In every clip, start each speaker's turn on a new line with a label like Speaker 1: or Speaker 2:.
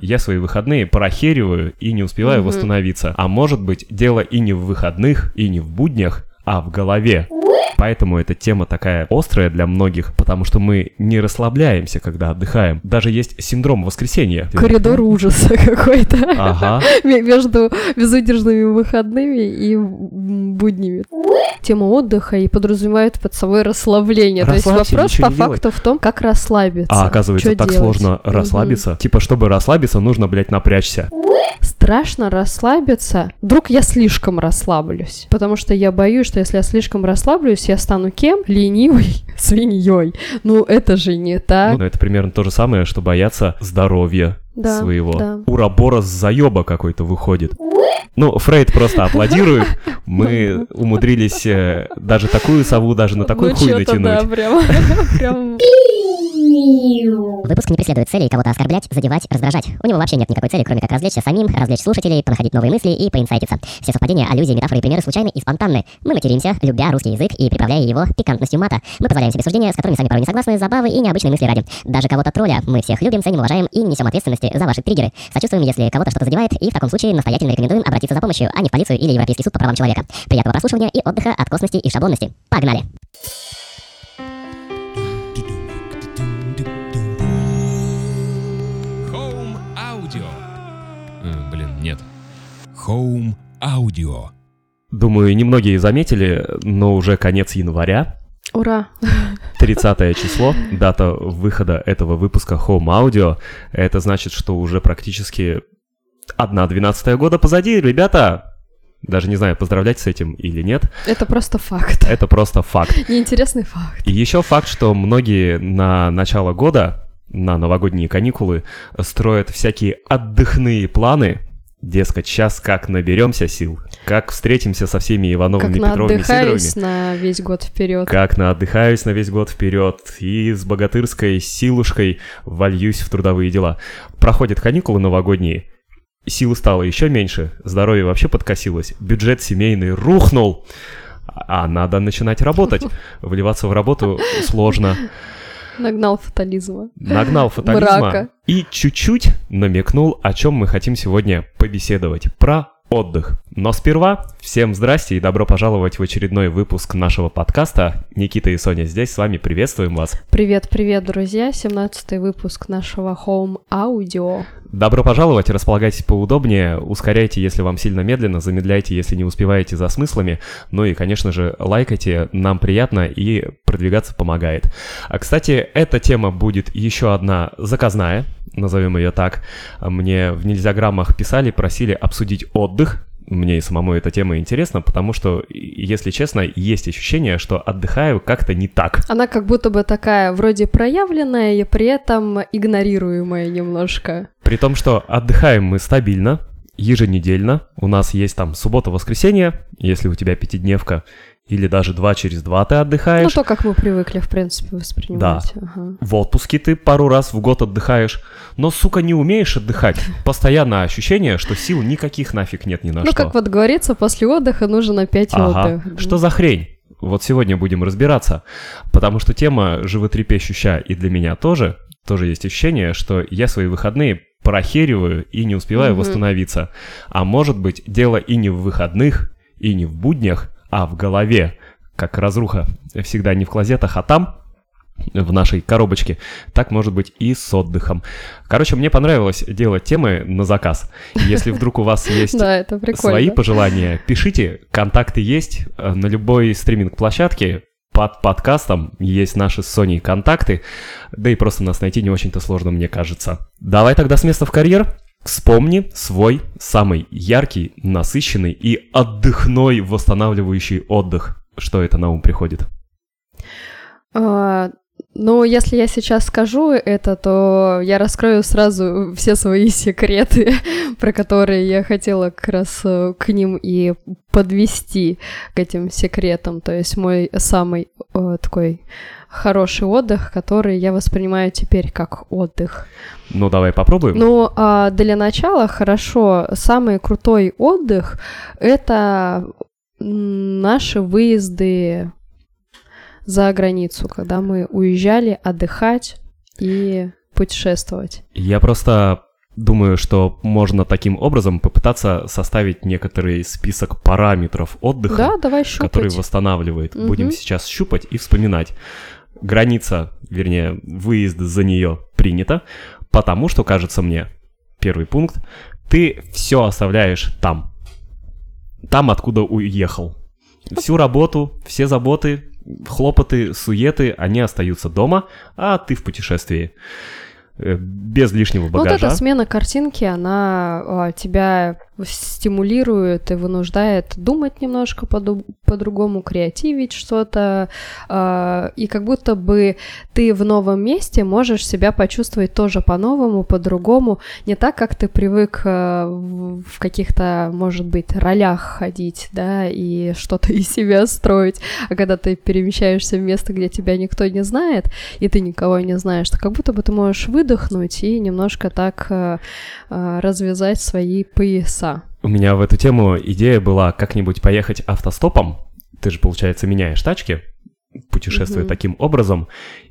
Speaker 1: Я свои выходные прохериваю и не успеваю
Speaker 2: Мгм.
Speaker 1: восстановиться. А может быть, дело и не в выходных, и не в буднях, а в голове. Поэтому эта тема такая острая для многих, потому что мы не расслабляемся, когда отдыхаем. Даже есть синдром воскресенья.
Speaker 2: Коридор ужаса какой-то.
Speaker 1: Ага.
Speaker 2: Между безудержными выходными и м, буднями. Тема отдыха и подразумевает под собой расслабление. То есть вопрос по факту в том, как расслабиться.
Speaker 1: А оказывается, так сложно расслабиться. Типа, чтобы расслабиться, нужно, блядь, напрячься.
Speaker 2: Страшно расслабиться. Вдруг я слишком расслаблюсь. Потому что я боюсь, что если я слишком расслаблюсь, я стану кем? Ленивой свиньей. Ну, это же не так.
Speaker 1: Ну, это примерно то же самое, что бояться здоровья
Speaker 2: Да,
Speaker 1: своего.
Speaker 2: да.
Speaker 1: Урабора с заеба какой-то выходит. Ну, Фрейд просто аплодирует. Мы умудрились э, даже такую сову даже на такой
Speaker 2: ну,
Speaker 1: хуй натянуть.
Speaker 2: да, прям, прям
Speaker 3: Выпуск не преследует целей кого-то оскорблять, задевать, раздражать. У него вообще нет никакой цели, кроме как развлечься самим, развлечь слушателей, понаходить новые мысли и поинсайтиться. Все совпадения, аллюзии, метафоры и примеры случайны и спонтанны. Мы материмся, любя русский язык и приправляя его пикантностью мата. Мы позволяем себе суждения, с которыми сами порой не согласны, забавы и необычные мысли ради. Даже кого-то тролля мы всех любим, ценим, уважаем и не несем ответственности за ваши триггеры. Сочувствуем, если кого-то что-то задевает, и в таком случае настоятельно рекомендуем обратиться за помощью, а не в полицию или Европейский суд по правам человека. Приятного прослушивания и отдыха от косности и шаблонности. Погнали!
Speaker 4: Home Audio. Э, Блин, нет. Home Audio.
Speaker 1: Думаю, немногие заметили, но уже конец января,
Speaker 2: Ура!
Speaker 1: 30 число, дата выхода этого выпуска Home Audio. Это значит, что уже практически 1-12 года позади, ребята. Даже не знаю, поздравлять с этим или нет.
Speaker 2: Это просто факт.
Speaker 1: Это просто факт.
Speaker 2: Неинтересный факт.
Speaker 1: И еще факт, что многие на начало года, на новогодние каникулы, строят всякие отдыхные планы. Дескать, сейчас как наберемся сил, как встретимся со всеми
Speaker 2: Как
Speaker 1: Ивановыми,
Speaker 2: на
Speaker 1: Петровыми, Сидоровыми.
Speaker 2: на весь год вперед.
Speaker 1: Как на отдыхаюсь на весь год вперед и с богатырской силушкой вольюсь в трудовые дела. Проходят каникулы новогодние, силы стало еще меньше, здоровье вообще подкосилось, бюджет семейный рухнул, а надо начинать работать. Вливаться в работу сложно.
Speaker 2: Нагнал фатализма.
Speaker 1: Нагнал фатализма
Speaker 2: Мрака.
Speaker 1: и чуть-чуть намекнул, о чем мы хотим сегодня побеседовать. Про отдых. Но сперва всем здрасте и добро пожаловать в очередной выпуск нашего подкаста. Никита и Соня здесь, с вами приветствуем вас.
Speaker 2: Привет, привет, друзья! 17 выпуск нашего Home Audio.
Speaker 1: Добро пожаловать, располагайтесь поудобнее, ускоряйте, если вам сильно медленно, замедляйте, если не успеваете за смыслами, ну и, конечно же, лайкайте, нам приятно и продвигаться помогает. А, кстати, эта тема будет еще одна заказная, назовем ее так. Мне в нельзяграммах писали, просили обсудить отдых, мне и самому эта тема интересна, потому что, если честно, есть ощущение, что отдыхаю как-то не так.
Speaker 2: Она как будто бы такая вроде проявленная и при этом игнорируемая немножко.
Speaker 1: При том, что отдыхаем мы стабильно, еженедельно. У нас есть там суббота-воскресенье, если у тебя пятидневка, или даже два через два ты
Speaker 2: Ну,
Speaker 1: отдыхаешь.
Speaker 2: то, как мы привыкли, в принципе, воспринимать. Ага.
Speaker 1: В отпуске ты пару раз в год отдыхаешь, но, сука, не умеешь отдыхать. Постоянно ощущение, что сил никаких нафиг нет ни на
Speaker 2: Ну,
Speaker 1: что.
Speaker 2: как вот говорится, после отдыха нужен опять
Speaker 1: Ага.
Speaker 2: отдых.
Speaker 1: Что за хрень? Вот сегодня будем разбираться, потому что тема животрепещущая и для меня тоже. Тоже есть ощущение, что я свои выходные прохериваю и не успеваю
Speaker 2: Мгм.
Speaker 1: восстановиться. А может быть, дело и не в выходных, и не в буднях, а в голове. Как разруха всегда не в клозетах, а там, в нашей коробочке, так может быть и с отдыхом. Короче, мне понравилось делать темы на заказ. Если вдруг у вас есть свои пожелания, пишите, контакты есть э, на любой стриминг-площадке. Под подкастом есть наши с Соней контакты, да и просто нас найти не очень-то сложно, мне кажется. Давай тогда с места в карьер. Вспомни свой самый яркий, насыщенный и отдыхной восстанавливающий отдых. Что это на ум приходит?
Speaker 2: А, ну, если я сейчас скажу это, то я раскрою сразу все свои секреты, про которые я хотела как раз э, к ним и подвести к этим секретам. То есть мой самый э, такой хороший отдых, который я воспринимаю теперь как отдых.
Speaker 1: Ну, давай попробуем.
Speaker 2: Ну, а для начала хорошо, самый крутой отдых это наши выезды за границу, когда мы уезжали отдыхать и путешествовать.
Speaker 1: Я просто Думаю, что можно таким образом попытаться составить некоторый список параметров отдыха,
Speaker 2: Да, давай щупать.
Speaker 1: который восстанавливает.
Speaker 2: Мгм.
Speaker 1: Будем сейчас щупать и вспоминать. Граница, вернее, выезд за нее принято, потому что, кажется мне, первый пункт, ты все оставляешь там. Там, откуда уехал. Всю работу, все заботы, хлопоты, суеты, они остаются дома, а ты в путешествии. Э, Без лишнего
Speaker 2: Ну, Вот
Speaker 1: багажа.
Speaker 2: эта смена картинки, она а, тебя стимулирует и вынуждает думать немножко по-другому, креативить что-то, а, и как будто бы ты в новом месте можешь себя почувствовать тоже по-новому, по-другому, не так, как ты привык а, в каких-то, может быть, ролях ходить, да, и что-то из себя строить, а когда ты перемещаешься в место, где тебя никто не знает, и ты никого не знаешь, то как будто бы ты можешь выдохнуть и немножко так э, э, развязать свои пояса.
Speaker 1: У меня в эту тему идея была как-нибудь поехать автостопом. Ты же, получается, меняешь тачки, путешествуя
Speaker 2: Мгм.
Speaker 1: таким образом,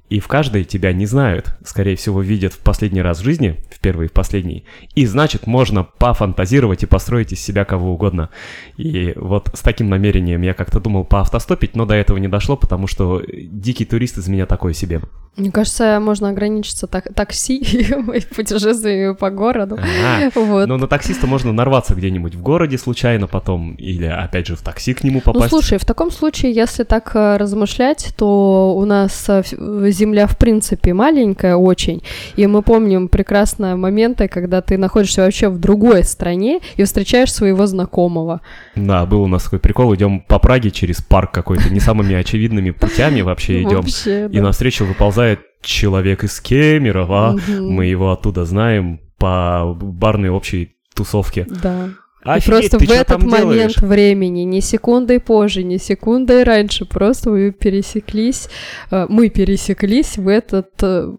Speaker 1: и в каждой тебя не знают. Скорее всего, видят в последний раз в жизни, в первый и в последний. И значит, можно пофантазировать и построить из себя кого угодно. И вот с таким намерением я как-то думал поавтостопить, но до этого не дошло, потому что дикий турист из меня такой себе.
Speaker 2: Мне кажется, можно ограничиться так- такси и путешествиями по городу.
Speaker 1: Ага.
Speaker 2: Вот.
Speaker 1: Но на таксиста можно нарваться где-нибудь в городе случайно потом, или опять же в такси к нему
Speaker 2: Ну,
Speaker 1: попасть.
Speaker 2: слушай, в таком случае, если так э, размышлять, то у нас э, в- Земля, в принципе, маленькая очень, и мы помним прекрасно моменты, когда ты находишься вообще в другой стране и встречаешь своего знакомого.
Speaker 1: Да, был у нас такой прикол, идем по Праге через парк какой-то, не самыми очевидными путями вообще идем. И навстречу выползает человек из Кемерово,
Speaker 2: Мгм.
Speaker 1: мы его оттуда знаем по барной общей тусовке.
Speaker 2: Да. И
Speaker 1: Офигеть,
Speaker 2: просто
Speaker 1: ты
Speaker 2: в этот момент
Speaker 1: делаешь?
Speaker 2: времени, ни секундой позже, ни секундой раньше, просто вы пересеклись, э, мы пересеклись в этот э,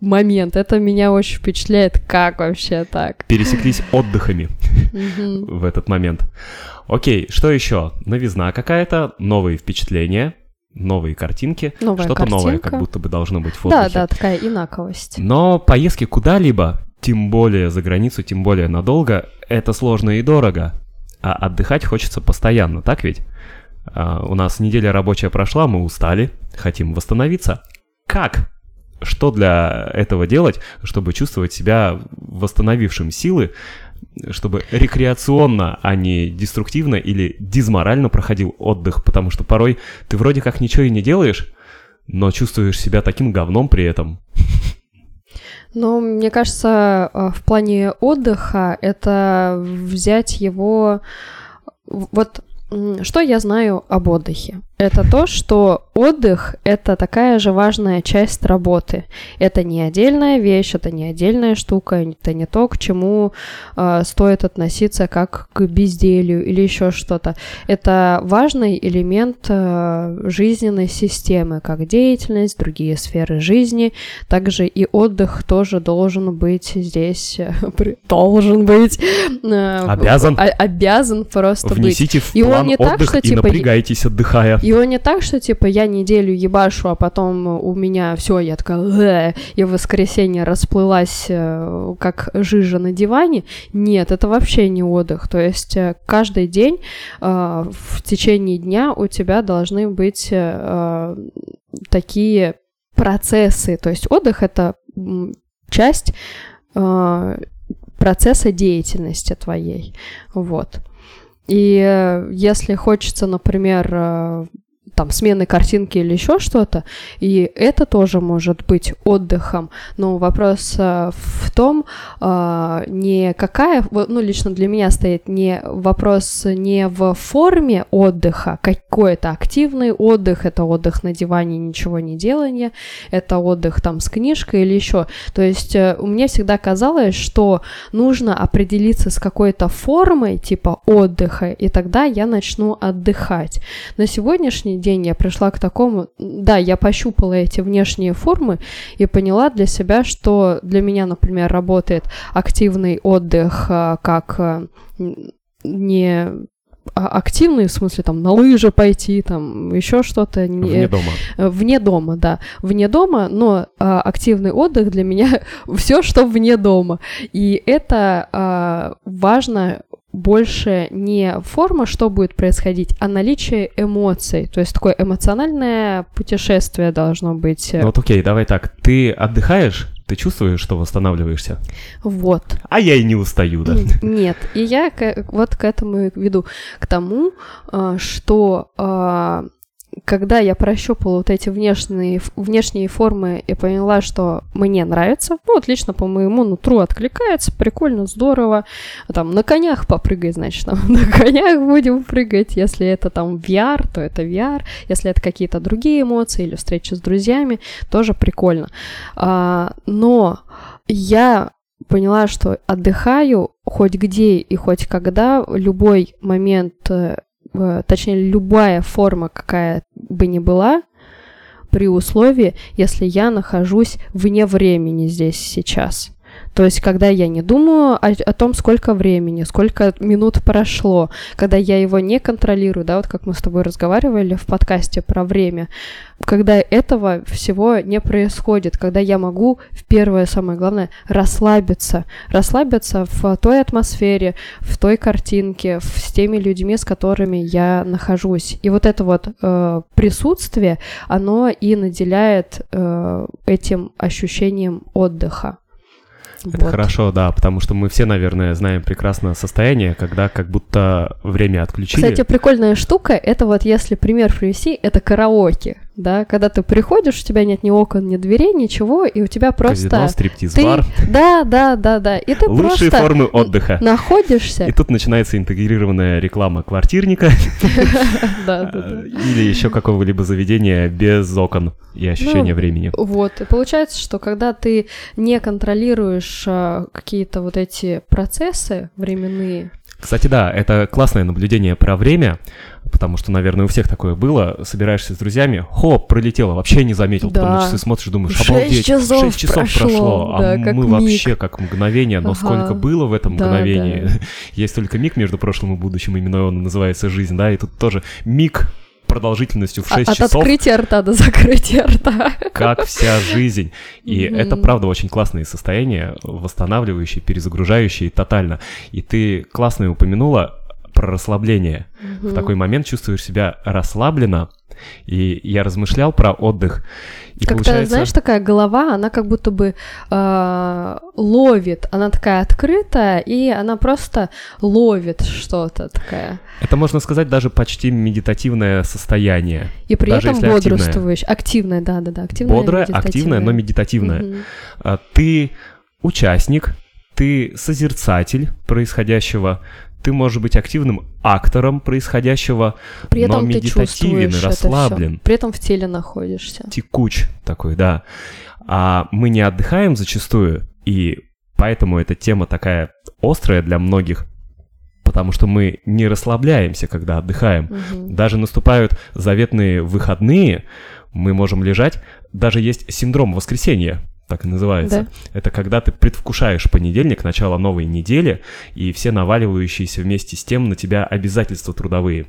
Speaker 2: момент. Это меня очень впечатляет, как вообще так.
Speaker 1: Пересеклись отдыхами в этот момент. Окей, что еще? Новизна какая-то, новые впечатления, новые картинки. Что-то новое, как будто бы должно быть в
Speaker 2: Да, да, такая инаковость.
Speaker 1: Но поездки куда-либо, тем более за границу, тем более надолго, это сложно и дорого. А отдыхать хочется постоянно, так ведь? А, у нас неделя рабочая прошла, мы устали, хотим восстановиться. Как? Что для этого делать, чтобы чувствовать себя восстановившим силы, чтобы рекреационно, а не деструктивно или дизморально проходил отдых, потому что порой ты вроде как ничего и не делаешь, но чувствуешь себя таким говном при этом.
Speaker 2: Но мне кажется, э, в плане отдыха это взять его... Вот что я знаю об отдыхе? Это то, что отдых — это такая же важная часть работы. Это не отдельная вещь, это не отдельная штука, это не то, к чему э, стоит относиться как к безделью или еще что-то. Это важный элемент э, жизненной системы, как деятельность, другие сферы жизни, также и отдых тоже должен быть здесь, должен быть. э,
Speaker 1: Обязан.
Speaker 2: о- обязан просто быть.
Speaker 1: Внесите в
Speaker 2: И он
Speaker 1: план
Speaker 2: так, что,
Speaker 1: и
Speaker 2: типа,
Speaker 1: напрягайтесь, отдыхая.
Speaker 2: И он не так, что типа я неделю ебашу, а потом у меня все, я такая, и в воскресенье расплылась э, как жижа на диване. Нет, это вообще не отдых. То есть э, каждый день э, в течение дня у тебя должны быть такие процессы. То есть отдых это часть процесса деятельности твоей. Вот. И э, если хочется, например, э, там смены картинки или еще что-то, и это тоже может быть отдыхом. Но вопрос э, в том, э, не какая, ну лично для меня стоит не вопрос не в форме отдыха, какой-то активный отдых, это отдых на диване, ничего не делания, это отдых там с книжкой или еще. То есть э, меня всегда казалось, что нужно определиться с какой-то формой типа отдыха, и тогда я начну отдыхать. На сегодняшний день я пришла к такому, да, я пощупала эти внешние формы и поняла для себя, что для меня, например, работает активный отдых а, как а, не а, активный, в смысле, там, на лыжи пойти, там, еще что-то.
Speaker 1: Вне дома.
Speaker 2: Э, вне дома, да. Вне дома, но а, активный отдых для меня все, что вне дома. И это а, важно больше не форма, что будет происходить, а наличие эмоций. То есть такое эмоциональное путешествие должно быть.
Speaker 1: Ну вот окей, давай так. Ты отдыхаешь, ты чувствуешь, что восстанавливаешься?
Speaker 2: Вот.
Speaker 1: А я и не устаю, да?
Speaker 2: Нет. И я вот к этому веду. К тому, а, что а, когда я прощупала вот эти внешние, внешние формы и поняла, что мне нравится, ну, отлично по моему нутру откликается, прикольно, здорово, там, на конях попрыгай, значит, там, на конях будем прыгать, если это там VR, то это VR, если это какие-то другие эмоции или встречи с друзьями, тоже прикольно. А, но я поняла, что отдыхаю хоть где и хоть когда, любой момент э, точнее, любая форма, какая бы ни была, при условии, если я нахожусь вне времени здесь сейчас. То есть, когда я не думаю о, о том, сколько времени, сколько минут прошло, когда я его не контролирую, да, вот как мы с тобой разговаривали в подкасте про время, когда этого всего не происходит, когда я могу, в первое, самое главное, расслабиться, расслабиться в той атмосфере, в той картинке, в, с теми людьми, с которыми я нахожусь. И вот это вот э, присутствие, оно и наделяет э, этим ощущением отдыха.
Speaker 1: Это вот. хорошо, да, потому что мы все, наверное, знаем прекрасно состояние, когда как будто время отключили.
Speaker 2: Кстати, прикольная штука, это вот если пример привести, это караоке да, когда ты приходишь, у тебя нет ни окон, ни дверей, ничего, и у тебя просто...
Speaker 1: Казино, стриптиз-бар.
Speaker 2: Да, да, да, да. И ты
Speaker 1: Лучшие
Speaker 2: просто
Speaker 1: формы отдыха.
Speaker 2: находишься.
Speaker 1: И тут начинается интегрированная реклама квартирника.
Speaker 2: Да,
Speaker 1: Или еще какого-либо заведения без окон и ощущения ну, времени.
Speaker 2: Вот, и получается, что когда ты не контролируешь а, какие-то вот эти процессы временные,
Speaker 1: кстати, да, это классное наблюдение про время, потому что, наверное, у всех такое было. Собираешься с друзьями, хоп, пролетело, вообще не заметил. Да. Потом на часы смотришь, думаешь, обалдеть, 6
Speaker 2: часов, 6
Speaker 1: часов прошло, прошло а мы
Speaker 2: миг.
Speaker 1: вообще как мгновение, но ага. сколько было в этом да, мгновении. Да. Есть только миг между прошлым и будущим, именно он называется жизнь, да, и тут тоже миг продолжительностью в 6
Speaker 2: а,
Speaker 1: часов.
Speaker 2: От открытия рта до закрытия рта.
Speaker 1: Как вся жизнь. И mm-hmm. это, правда, очень классные состояния, восстанавливающие, перезагружающие тотально. И ты классно упомянула про расслабление. Mm-hmm. В такой момент чувствуешь себя расслабленно, и я размышлял про отдых.
Speaker 2: И Как-то, получается... знаешь, такая голова, она как будто бы э, ловит, она такая открытая, и она просто ловит что-то такое.
Speaker 1: Это, можно сказать, даже почти медитативное состояние.
Speaker 2: И при даже этом бодрствуешь. Активное, да-да-да. Активное,
Speaker 1: Бодрое, активное, но медитативное. Угу. Ты участник, ты созерцатель происходящего, ты можешь быть активным актором происходящего,
Speaker 2: При этом
Speaker 1: но медитативен и расслаблен.
Speaker 2: При этом в теле находишься.
Speaker 1: Текуч такой, да. А мы не отдыхаем зачастую, и поэтому эта тема такая острая для многих, потому что мы не расслабляемся, когда отдыхаем. Угу. Даже наступают заветные выходные, мы можем лежать. Даже есть синдром воскресенья так и называется. Да. Это когда ты предвкушаешь понедельник, начало новой недели, и все наваливающиеся вместе с тем на тебя обязательства трудовые.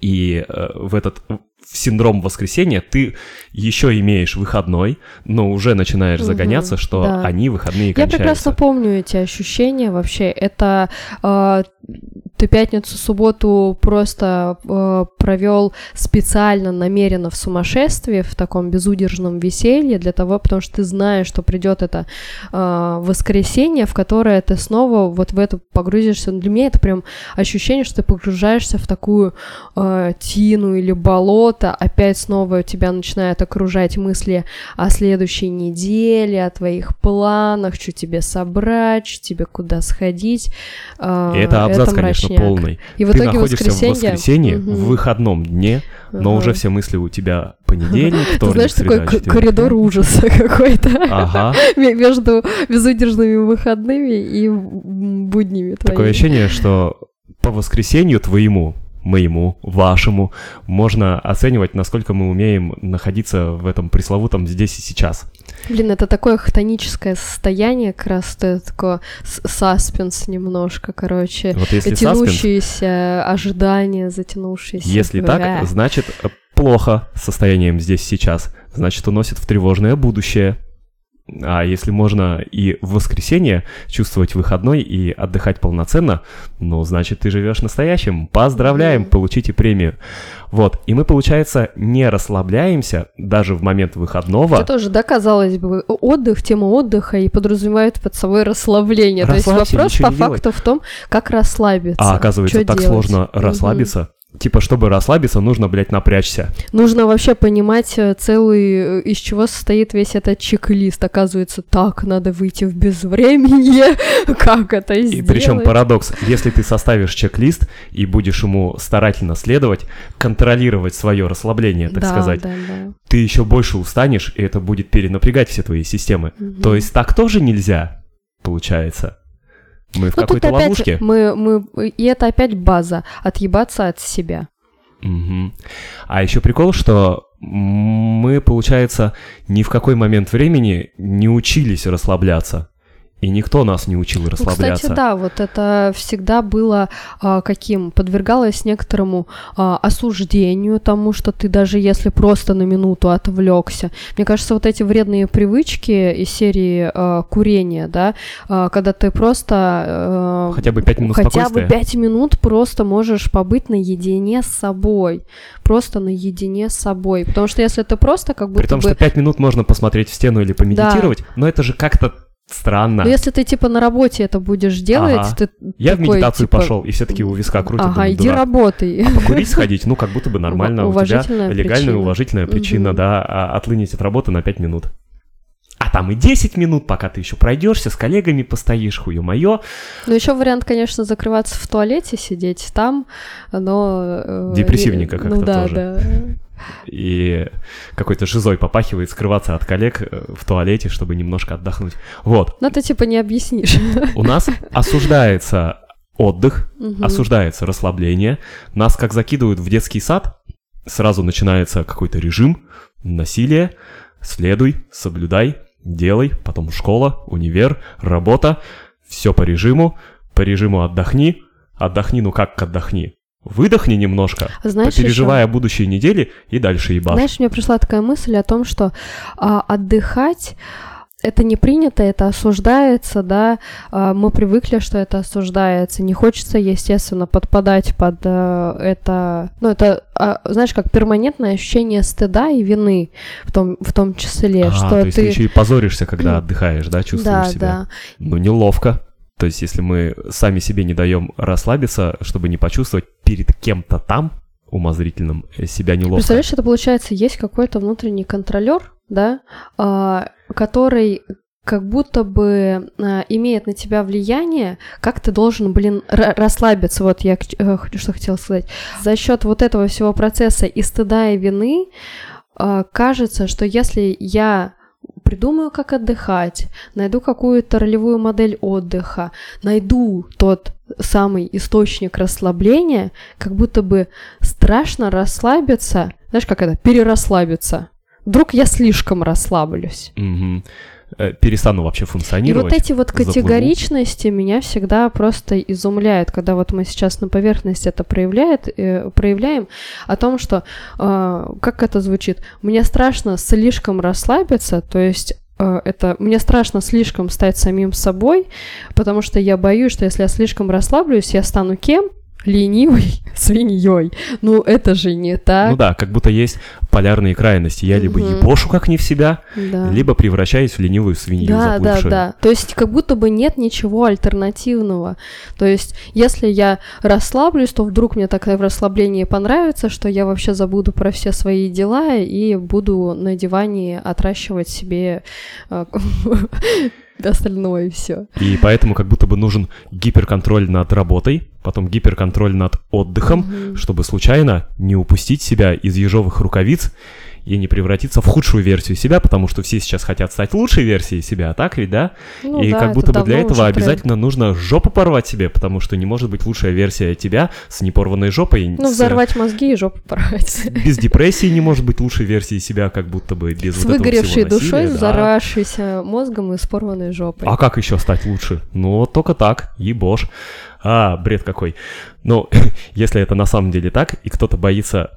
Speaker 1: И э, в этот в синдром воскресенья ты еще имеешь выходной, но уже начинаешь угу, загоняться, что да. они выходные кончаются.
Speaker 2: Я прекрасно помню эти ощущения вообще. Это э, ты пятницу, субботу просто э, провел специально, намеренно в сумасшествии, в таком безудержном веселье для того, потому что ты знаешь, что придет это э, воскресенье, в которое ты снова вот в это погрузишься. Для меня это прям ощущение, что ты погружаешься в такую э, тину или болото, опять снова тебя начинают окружать мысли о следующей неделе, о твоих планах, что тебе собрать, что тебе куда сходить.
Speaker 1: Э, И это абзац, это конечно, точняк. полный.
Speaker 2: И в
Speaker 1: Ты
Speaker 2: итоге
Speaker 1: находишься
Speaker 2: воскресенье...
Speaker 1: в воскресенье, угу. в выходном дне, но угу. уже все мысли у тебя понедельник, вторник,
Speaker 2: Ты знаешь,
Speaker 1: среда,
Speaker 2: такой коридор ужаса какой-то
Speaker 1: ага.
Speaker 2: между безудержными выходными и буднями твоими.
Speaker 1: Такое ощущение, что по воскресенью твоему моему, вашему, можно оценивать, насколько мы умеем находиться в этом пресловутом здесь и сейчас.
Speaker 2: Блин, это такое хтоническое состояние, как раз это такое саспенс немножко, короче.
Speaker 1: Вот если саспенс,
Speaker 2: Тянущиеся ожидания, затянувшиеся.
Speaker 1: если
Speaker 2: Бля.
Speaker 1: так, значит э, плохо состоянием здесь сейчас. Значит, уносит в тревожное будущее. А если можно и в воскресенье чувствовать выходной и отдыхать полноценно, ну, значит, ты живешь настоящим. Поздравляем, получите премию. Вот, и мы, получается, не расслабляемся даже в момент выходного.
Speaker 2: Это тоже, да, казалось бы, отдых, тема отдыха и подразумевает под собой расслабление. То есть
Speaker 1: Расслабься,
Speaker 2: вопрос по
Speaker 1: не делай.
Speaker 2: факту в том, как расслабиться.
Speaker 1: А оказывается, так
Speaker 2: делать?
Speaker 1: сложно расслабиться. Типа, чтобы расслабиться, нужно, блядь, напрячься.
Speaker 2: Нужно вообще понимать э, целый, э, из чего состоит весь этот чек-лист. Оказывается, так, надо выйти в безвременье. Как это
Speaker 1: И
Speaker 2: сделать?
Speaker 1: причем парадокс, если ты составишь чек-лист и будешь ему старательно следовать, контролировать свое расслабление, так
Speaker 2: да,
Speaker 1: сказать,
Speaker 2: Да, да.
Speaker 1: ты еще больше устанешь, и это будет перенапрягать все твои системы.
Speaker 2: Мгм.
Speaker 1: То есть так тоже нельзя, получается. Мы в
Speaker 2: Ну,
Speaker 1: какой-то ловушке.
Speaker 2: мы, мы, и это опять база, отъебаться от себя.
Speaker 1: Мгм. А еще прикол, что мы, получается, ни в какой момент времени не учились расслабляться. И никто нас не учил
Speaker 2: Ну,
Speaker 1: расслабляться.
Speaker 2: кстати, да, вот это всегда было а, каким? Подвергалось некоторому а, осуждению тому, что ты даже если просто на минуту отвлекся. Мне кажется, вот эти вредные привычки из серии а, курения, да, а, когда ты просто... а,
Speaker 1: Хотя бы пять минут
Speaker 2: Хотя бы
Speaker 1: спокойствия.
Speaker 2: пять минут просто можешь побыть наедине с собой. Просто наедине с собой. Потому что если ты просто как будто
Speaker 1: При том,
Speaker 2: бы...
Speaker 1: что пять минут можно посмотреть в стену или помедитировать, но это же как-то странно.
Speaker 2: Ну, если ты типа на работе это будешь делать,
Speaker 1: Ага.
Speaker 2: ты
Speaker 1: Я в
Speaker 2: такой,
Speaker 1: медитацию
Speaker 2: типа,
Speaker 1: пошел, и все таки у виска крутят.
Speaker 2: Ага,
Speaker 1: думаю,
Speaker 2: иди
Speaker 1: дурак.
Speaker 2: работай.
Speaker 1: А покурить сходить, ну, как будто бы нормально. У тебя легальная, уважительная причина, да, а отлынить от работы на 5 минут. А там и 10 минут, пока ты еще пройдешься, с коллегами постоишь, хую мое.
Speaker 2: Ну, еще вариант, конечно, закрываться в туалете, сидеть там, но... э,
Speaker 1: Депрессивненько
Speaker 2: не-
Speaker 1: как-то
Speaker 2: Ну да,
Speaker 1: тоже.
Speaker 2: да.
Speaker 1: И какой-то жизой попахивает скрываться от коллег э, в туалете, чтобы немножко отдохнуть. Вот.
Speaker 2: Ну, ты типа не объяснишь.
Speaker 1: У нас осуждается отдых, осуждается расслабление. Нас как закидывают в детский сад, сразу начинается какой-то режим, насилие, следуй, соблюдай, делай, потом школа, универ, работа, все по режиму, по режиму отдохни, отдохни, ну как отдохни, выдохни немножко,
Speaker 2: Знаешь,
Speaker 1: переживая будущие недели и дальше ебашь.
Speaker 2: Знаешь, мне пришла такая мысль о том, что а, отдыхать это не принято, это осуждается, да, а, мы привыкли, что это осуждается, не хочется, естественно, подпадать под а, это, ну, это, а, знаешь, как перманентное ощущение стыда и вины в том, в том числе,
Speaker 1: А,
Speaker 2: что
Speaker 1: то есть ты
Speaker 2: ты...
Speaker 1: еще и позоришься, когда отдыхаешь, да, чувствуешь
Speaker 2: да,
Speaker 1: себя?
Speaker 2: да.
Speaker 1: Ну, неловко. То есть, если мы сами себе не даем расслабиться, чтобы не почувствовать перед кем-то там, умозрительным, э, себя неловко.
Speaker 2: Представляешь, это получается, есть какой-то внутренний контролер, да, а, который как будто бы а, имеет на тебя влияние, как ты должен, блин, ра- расслабиться. Вот я э, что хотела сказать. За счет вот этого всего процесса и стыда и вины а, кажется, что если я придумаю, как отдыхать, найду какую-то ролевую модель отдыха, найду тот самый источник расслабления, как будто бы страшно расслабиться, знаешь, как это, перерасслабиться. Вдруг я слишком расслаблюсь.
Speaker 1: Мгм. Э, Перестану вообще
Speaker 2: И
Speaker 1: функционировать.
Speaker 2: вот эти вот
Speaker 1: заплыву.
Speaker 2: категоричности меня всегда просто изумляют, когда вот мы сейчас на поверхности это проявляет, э, проявляем, о том, что, э, как это звучит, мне страшно слишком расслабиться, то есть это мне страшно слишком стать самим собой, потому что я боюсь, что если я слишком расслаблюсь, я стану кем? Ленивой свиньей. Ну, это же не так.
Speaker 1: Ну да, как будто есть полярные крайности. Я либо
Speaker 2: Мгм.
Speaker 1: ебошу как не в себя,
Speaker 2: Да.
Speaker 1: либо превращаюсь в ленивую свинью
Speaker 2: Да, да,
Speaker 1: заплывшую.
Speaker 2: да. То есть как будто бы нет ничего альтернативного. То есть если я расслаблюсь, то вдруг мне такое расслабление понравится, что я вообще забуду про все свои дела и буду на диване отращивать себе э, остальное все.
Speaker 1: И поэтому как будто бы нужен гиперконтроль над работой, потом гиперконтроль над отдыхом, чтобы случайно не упустить себя из ежовых рукавиц и не превратиться в худшую версию себя, потому что все сейчас хотят стать лучшей версией себя, так ведь, да?
Speaker 2: Ну
Speaker 1: и
Speaker 2: да,
Speaker 1: как будто бы для этого
Speaker 2: уже тренд.
Speaker 1: обязательно нужно жопу порвать себе, потому что не может быть лучшая версия тебя с непорванной жопой.
Speaker 2: Ну,
Speaker 1: с-
Speaker 2: взорвать мозги и жопу порвать.
Speaker 1: без депрессии не может быть лучшей версии себя, как будто бы без
Speaker 2: С
Speaker 1: вот этого
Speaker 2: выгоревшей
Speaker 1: всего
Speaker 2: душой,
Speaker 1: насилия, да.
Speaker 2: взорвавшейся мозгом и с порванной жопой.
Speaker 1: А как еще стать лучше? Ну, только так, ебошь. А, бред какой. Ну, если это на самом деле так, и кто-то боится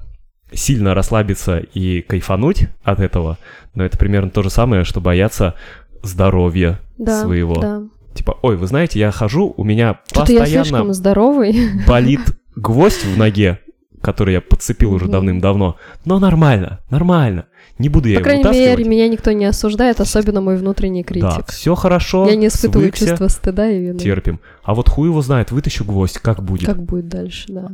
Speaker 1: сильно расслабиться и кайфануть от этого, но это примерно то же самое, что бояться здоровья
Speaker 2: да,
Speaker 1: своего.
Speaker 2: Да.
Speaker 1: Типа, ой, вы знаете, я хожу, у меня
Speaker 2: Что-то я слишком
Speaker 1: постоянно
Speaker 2: здоровый.
Speaker 1: болит гвоздь в ноге, который я подцепил уже давным-давно. Но нормально, нормально. Не буду я
Speaker 2: По
Speaker 1: его
Speaker 2: крайней мере, меня никто не осуждает, особенно мой внутренний
Speaker 1: Да,
Speaker 2: критик.
Speaker 1: все хорошо.
Speaker 2: Я не испытываю
Speaker 1: свыкся,
Speaker 2: чувства стыда и вины.
Speaker 1: терпим. А вот хуй его знает, вытащу гвоздь, как будет.
Speaker 2: Как будет дальше, да.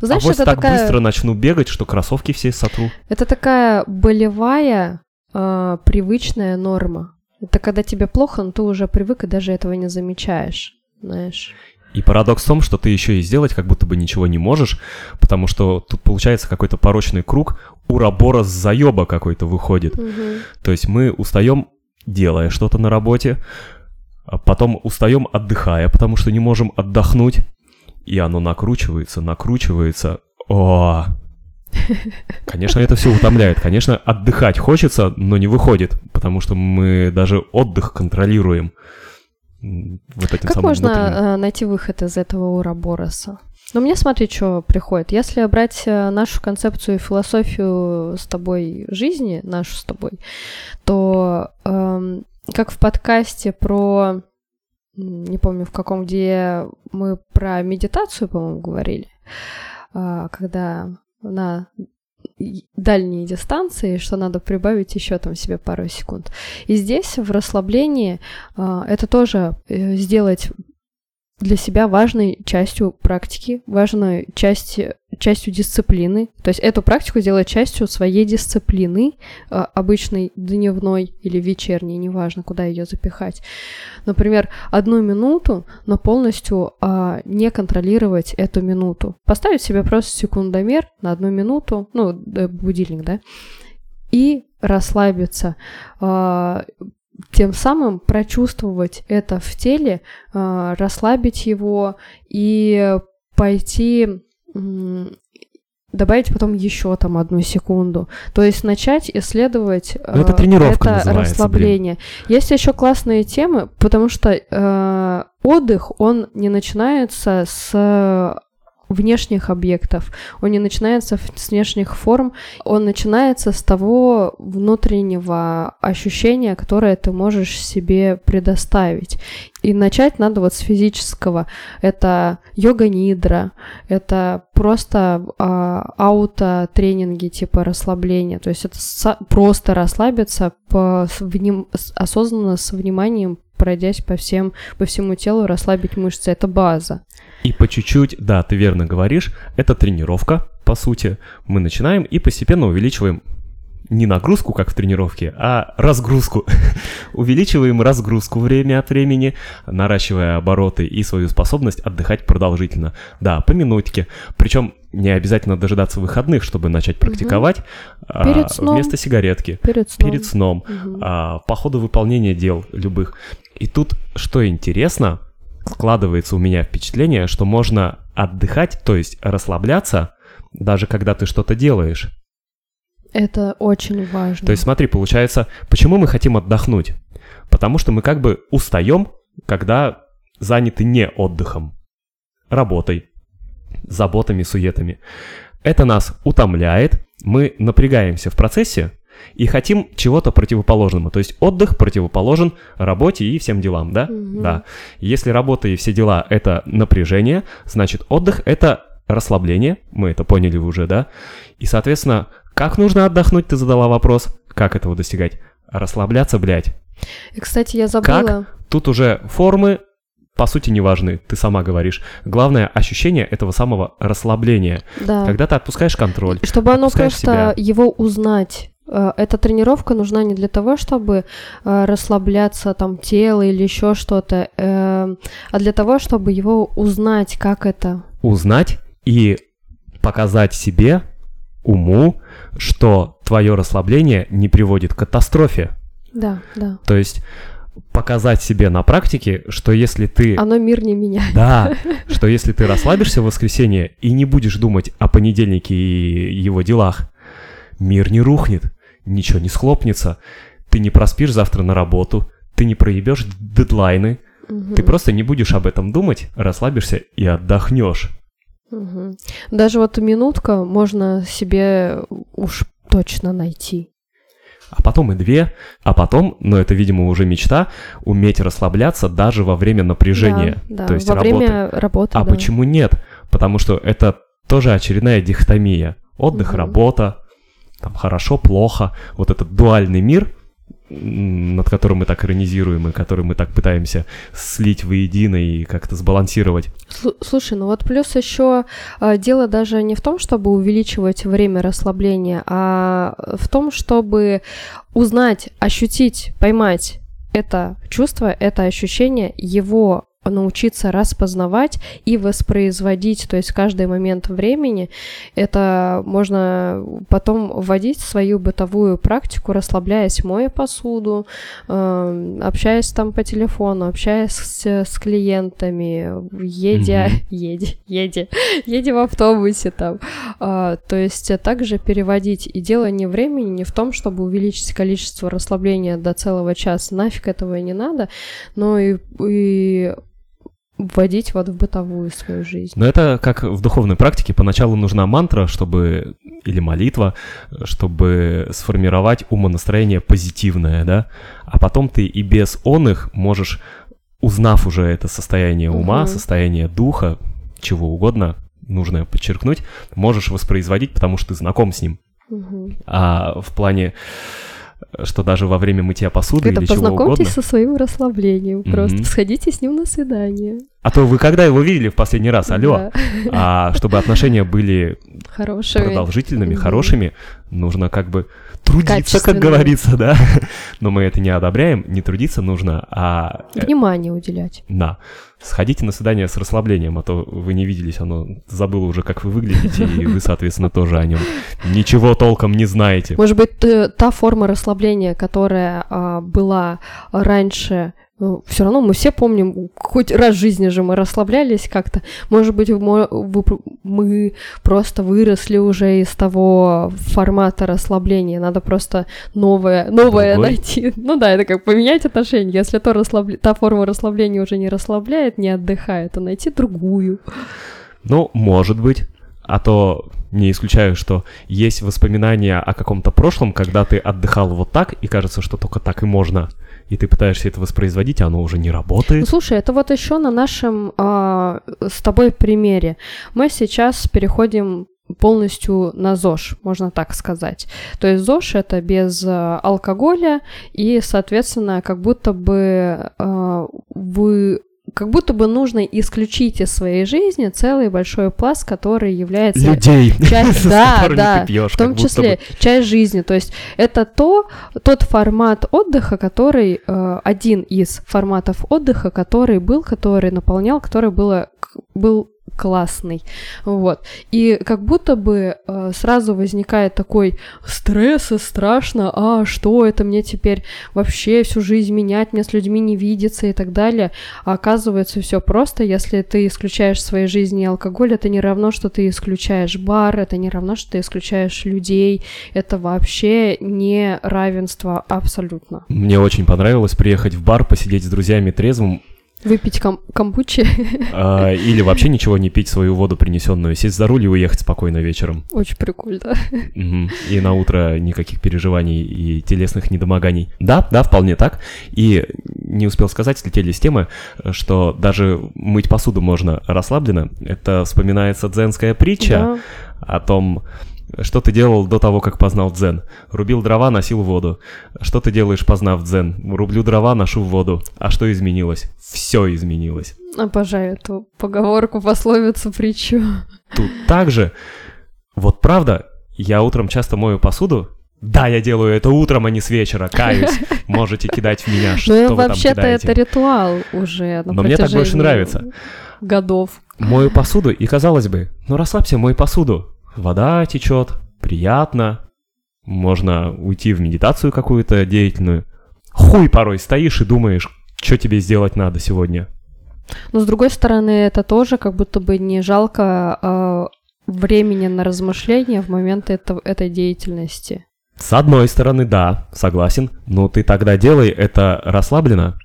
Speaker 1: А
Speaker 2: Знаешь,
Speaker 1: вот
Speaker 2: это
Speaker 1: так
Speaker 2: такая,
Speaker 1: быстро начну бегать, что кроссовки все сотру.
Speaker 2: это такая болевая, а, привычная норма. Это когда тебе плохо, но ты уже привык и даже этого не замечаешь, знаешь.
Speaker 1: И парадокс в том, что ты еще и сделать как будто бы ничего не можешь, потому что тут получается какой-то порочный круг, урабора с заеба какой-то выходит.
Speaker 2: Мгм.
Speaker 1: То есть мы устаем, делая что-то на работе, а потом устаем, отдыхая, потому что не можем отдохнуть, и оно накручивается, накручивается. О, Конечно, это все утомляет. Конечно, отдыхать хочется, но не выходит, потому что мы даже отдых контролируем. Вот этим
Speaker 2: Как
Speaker 1: самым
Speaker 2: можно
Speaker 1: внутренним.
Speaker 2: э, найти выход из этого урабороса? Ну, мне смотри, что приходит. Если брать э, нашу концепцию и философию с тобой жизни, нашу с тобой, то эм, как в подкасте про, не помню в каком, где мы про медитацию, по-моему, говорили, а, когда на дальние дистанции, что надо прибавить еще там себе пару секунд. И здесь в расслаблении а, это тоже э, сделать для себя важной частью практики, важной части, частью дисциплины. То есть эту практику делать частью своей дисциплины, а, обычной дневной или вечерней, неважно, куда ее запихать. Например, одну минуту, но полностью а, не контролировать эту минуту. Поставить себе просто секундомер на одну минуту, ну, э, будильник, да, и расслабиться. Тем самым прочувствовать это в теле, а, расслабить его и пойти добавить потом еще там одну секунду. То есть начать исследовать
Speaker 1: Ну, это
Speaker 2: э,
Speaker 1: тренировка
Speaker 2: это расслабление. Есть еще классные темы, потому что э, отдых, он не начинается с внешних объектов, он не начинается с внешних форм, он начинается с того внутреннего ощущения, которое ты можешь себе предоставить. И начать надо вот с физического. Это йога-нидра, это просто а, аутотренинги типа расслабления. То есть это просто расслабиться по, с вним- осознанно с вниманием пройдясь по всем по всему телу, расслабить мышцы. Это база.
Speaker 1: И по чуть-чуть, да, ты верно говоришь, это тренировка, по сути. Мы начинаем и постепенно увеличиваем не нагрузку, как в тренировке, а разгрузку. Увеличиваем разгрузку время от времени, наращивая обороты и свою способность отдыхать продолжительно. Да, по минутке. Причем не обязательно дожидаться выходных, чтобы начать практиковать. а,
Speaker 2: Перед сном.
Speaker 1: Вместо сигаретки.
Speaker 2: Перед сном.
Speaker 1: Перед сном.
Speaker 2: Мгм.
Speaker 1: а, по ходу выполнения дел любых. И тут, что интересно, складывается у меня впечатление, что можно отдыхать, то есть расслабляться, даже когда ты что-то делаешь.
Speaker 2: Это очень важно.
Speaker 1: То есть смотри, получается, почему мы хотим отдохнуть? Потому что мы как бы устаем, когда заняты не отдыхом, работой, заботами, суетами. Это нас утомляет, мы напрягаемся в процессе и хотим чего-то противоположного. То есть отдых противоположен работе и всем делам, да?
Speaker 2: Мгм.
Speaker 1: Да. Если работа и все дела — это напряжение, значит отдых — это расслабление, мы это поняли уже, да? И, соответственно, как нужно отдохнуть, ты задала вопрос. Как этого достигать? Расслабляться, блядь.
Speaker 2: И, кстати, я забыла.
Speaker 1: Тут уже формы, по сути, не важны, ты сама говоришь. Главное ощущение этого самого расслабления.
Speaker 2: Да.
Speaker 1: Когда ты отпускаешь контроль.
Speaker 2: Чтобы оно просто
Speaker 1: себя.
Speaker 2: его узнать. Э, Эта тренировка нужна не для того, чтобы э, расслабляться там тело или еще что-то, э, а для того, чтобы его узнать, как это.
Speaker 1: Узнать и показать себе, уму, что твое расслабление не приводит к катастрофе.
Speaker 2: Да, да.
Speaker 1: То есть показать себе на практике, что если ты...
Speaker 2: Оно мир не меняет.
Speaker 1: Да, что если ты расслабишься в воскресенье и не будешь думать о понедельнике и его делах, мир не рухнет, ничего не схлопнется, ты не проспишь завтра на работу, ты не проебешь дедлайны,
Speaker 2: Мгм.
Speaker 1: ты просто не будешь об этом думать, расслабишься и отдохнешь.
Speaker 2: Мгм. Даже вот минутка можно себе уж точно найти.
Speaker 1: А потом и две, а потом, но это, видимо, уже мечта, уметь расслабляться даже во время напряжения,
Speaker 2: Да, да,
Speaker 1: то есть
Speaker 2: во
Speaker 1: работы.
Speaker 2: время работы.
Speaker 1: А
Speaker 2: да.
Speaker 1: почему нет? Потому что это тоже очередная дихотомия. Отдых,
Speaker 2: Мгм.
Speaker 1: работа, там хорошо, плохо. Вот этот дуальный мир, над которым мы так иронизируем и который мы так пытаемся слить воедино и как-то сбалансировать.
Speaker 2: Слу- Слушай, ну вот плюс еще дело даже не в том, чтобы увеличивать время расслабления, а в том, чтобы узнать, ощутить, поймать это чувство, это ощущение, его научиться распознавать и воспроизводить, то есть каждый момент времени, это можно потом вводить в свою бытовую практику, расслабляясь, моя посуду, э, общаясь там по телефону, общаясь с, с клиентами, едя,
Speaker 1: Мгм.
Speaker 2: еде, еде, еде в автобусе там. А, то есть также переводить. И дело не времени, не в том, чтобы увеличить количество расслабления до целого часа. Нафиг этого и не надо. Но и, и вводить вот в бытовую свою жизнь.
Speaker 1: Но это как в духовной практике. Поначалу нужна мантра, чтобы или молитва, чтобы сформировать умонастроение позитивное, да, а потом ты и без он их можешь, узнав уже это состояние ума,
Speaker 2: Мгм.
Speaker 1: состояние духа, чего угодно, нужно подчеркнуть, можешь воспроизводить, потому что ты знаком с ним.
Speaker 2: Мгм.
Speaker 1: А в плане, что даже во время мытья посуды
Speaker 2: Это
Speaker 1: или чего угодно...
Speaker 2: познакомьтесь со своим расслаблением. Просто
Speaker 1: Мгм.
Speaker 2: сходите с ним на свидание.
Speaker 1: А то вы когда его видели в последний раз? Алло.
Speaker 2: Да.
Speaker 1: А чтобы отношения были
Speaker 2: Хорошими.
Speaker 1: продолжительными,
Speaker 2: Мгм.
Speaker 1: хорошими, нужно как бы трудиться, как говорится, да. Но мы это не одобряем, не трудиться нужно, а э,
Speaker 2: Внимание уделять.
Speaker 1: да. Сходите на свидание с расслаблением, а то вы не виделись, оно забыло уже, как вы выглядите, и вы, соответственно, тоже о нем ничего толком не знаете.
Speaker 2: Может быть, т- та форма расслабления, которая а, была раньше, все равно мы все помним, хоть раз в жизни же мы расслаблялись как-то. Может быть, мы просто выросли уже из того формата расслабления. Надо просто новое, новое
Speaker 1: Другой?
Speaker 2: найти. Ну да, это как поменять отношения. Если то расслабле- та форма расслабления уже не расслабляет, не отдыхает, то найти другую.
Speaker 1: Ну, может быть. А то не исключаю, что есть воспоминания о каком-то прошлом, когда ты отдыхал вот так, и кажется, что только так и можно. И ты пытаешься это воспроизводить, а оно уже не
Speaker 2: Ну,
Speaker 1: работает.
Speaker 2: слушай, это вот еще на нашем а, с тобой примере. Мы сейчас переходим полностью на ЗОЖ, можно так сказать. То есть ЗОЖ это без а, алкоголя и, соответственно, как будто бы а, вы как будто бы нужно исключить из своей жизни целый большой пласт, который является
Speaker 1: Людей,
Speaker 2: часть, да, да,
Speaker 1: пьешь,
Speaker 2: в том числе
Speaker 1: бы.
Speaker 2: часть жизни. То есть это то, тот формат отдыха, который э, один из форматов отдыха, который был, который наполнял, который было, был классный. Вот. И как будто бы э, сразу возникает такой стресс и страшно, а что это мне теперь вообще всю жизнь менять, мне с людьми не видеться и так далее. А оказывается, все просто. Если ты исключаешь в своей жизни алкоголь, это не равно, что ты исключаешь бар, это не равно, что ты исключаешь людей. Это вообще не равенство абсолютно.
Speaker 1: Мне очень понравилось приехать в бар, посидеть с друзьями трезвым,
Speaker 2: Выпить кам- камбучи
Speaker 1: а, или вообще ничего не пить, свою воду принесенную, сесть за руль и уехать спокойно вечером.
Speaker 2: очень прикольно.
Speaker 1: Мгм. И на утро никаких переживаний и телесных недомоганий. Да, да, вполне так. И не успел сказать, слетели с темы, что даже мыть посуду можно расслабленно. Это вспоминается дзенская притча
Speaker 2: Да.
Speaker 1: о том, что ты делал до того, как познал дзен. Рубил дрова, носил воду. Что ты делаешь, познав дзен? Рублю дрова, ношу воду. А что изменилось? Все изменилось.
Speaker 2: Обожаю эту поговорку, пословицу, притчу.
Speaker 1: Тут также, вот правда, я утром часто мою посуду. Да, я делаю это утром, а не с вечера, каюсь. Можете кидать в меня, что
Speaker 2: Ну,
Speaker 1: вы там
Speaker 2: вообще-то
Speaker 1: кидаете.
Speaker 2: это ритуал уже
Speaker 1: Но мне так больше нравится.
Speaker 2: Годов.
Speaker 1: Мою посуду, и казалось бы, ну расслабься, мой посуду. Вода течет, приятно, можно уйти в медитацию какую-то деятельную. Хуй порой стоишь и думаешь, что тебе сделать надо сегодня.
Speaker 2: Но с другой стороны, это тоже как будто бы не жалко э, времени на размышления в момент это, этой деятельности.
Speaker 1: С одной стороны, да, согласен, но ты тогда делай это расслабленно,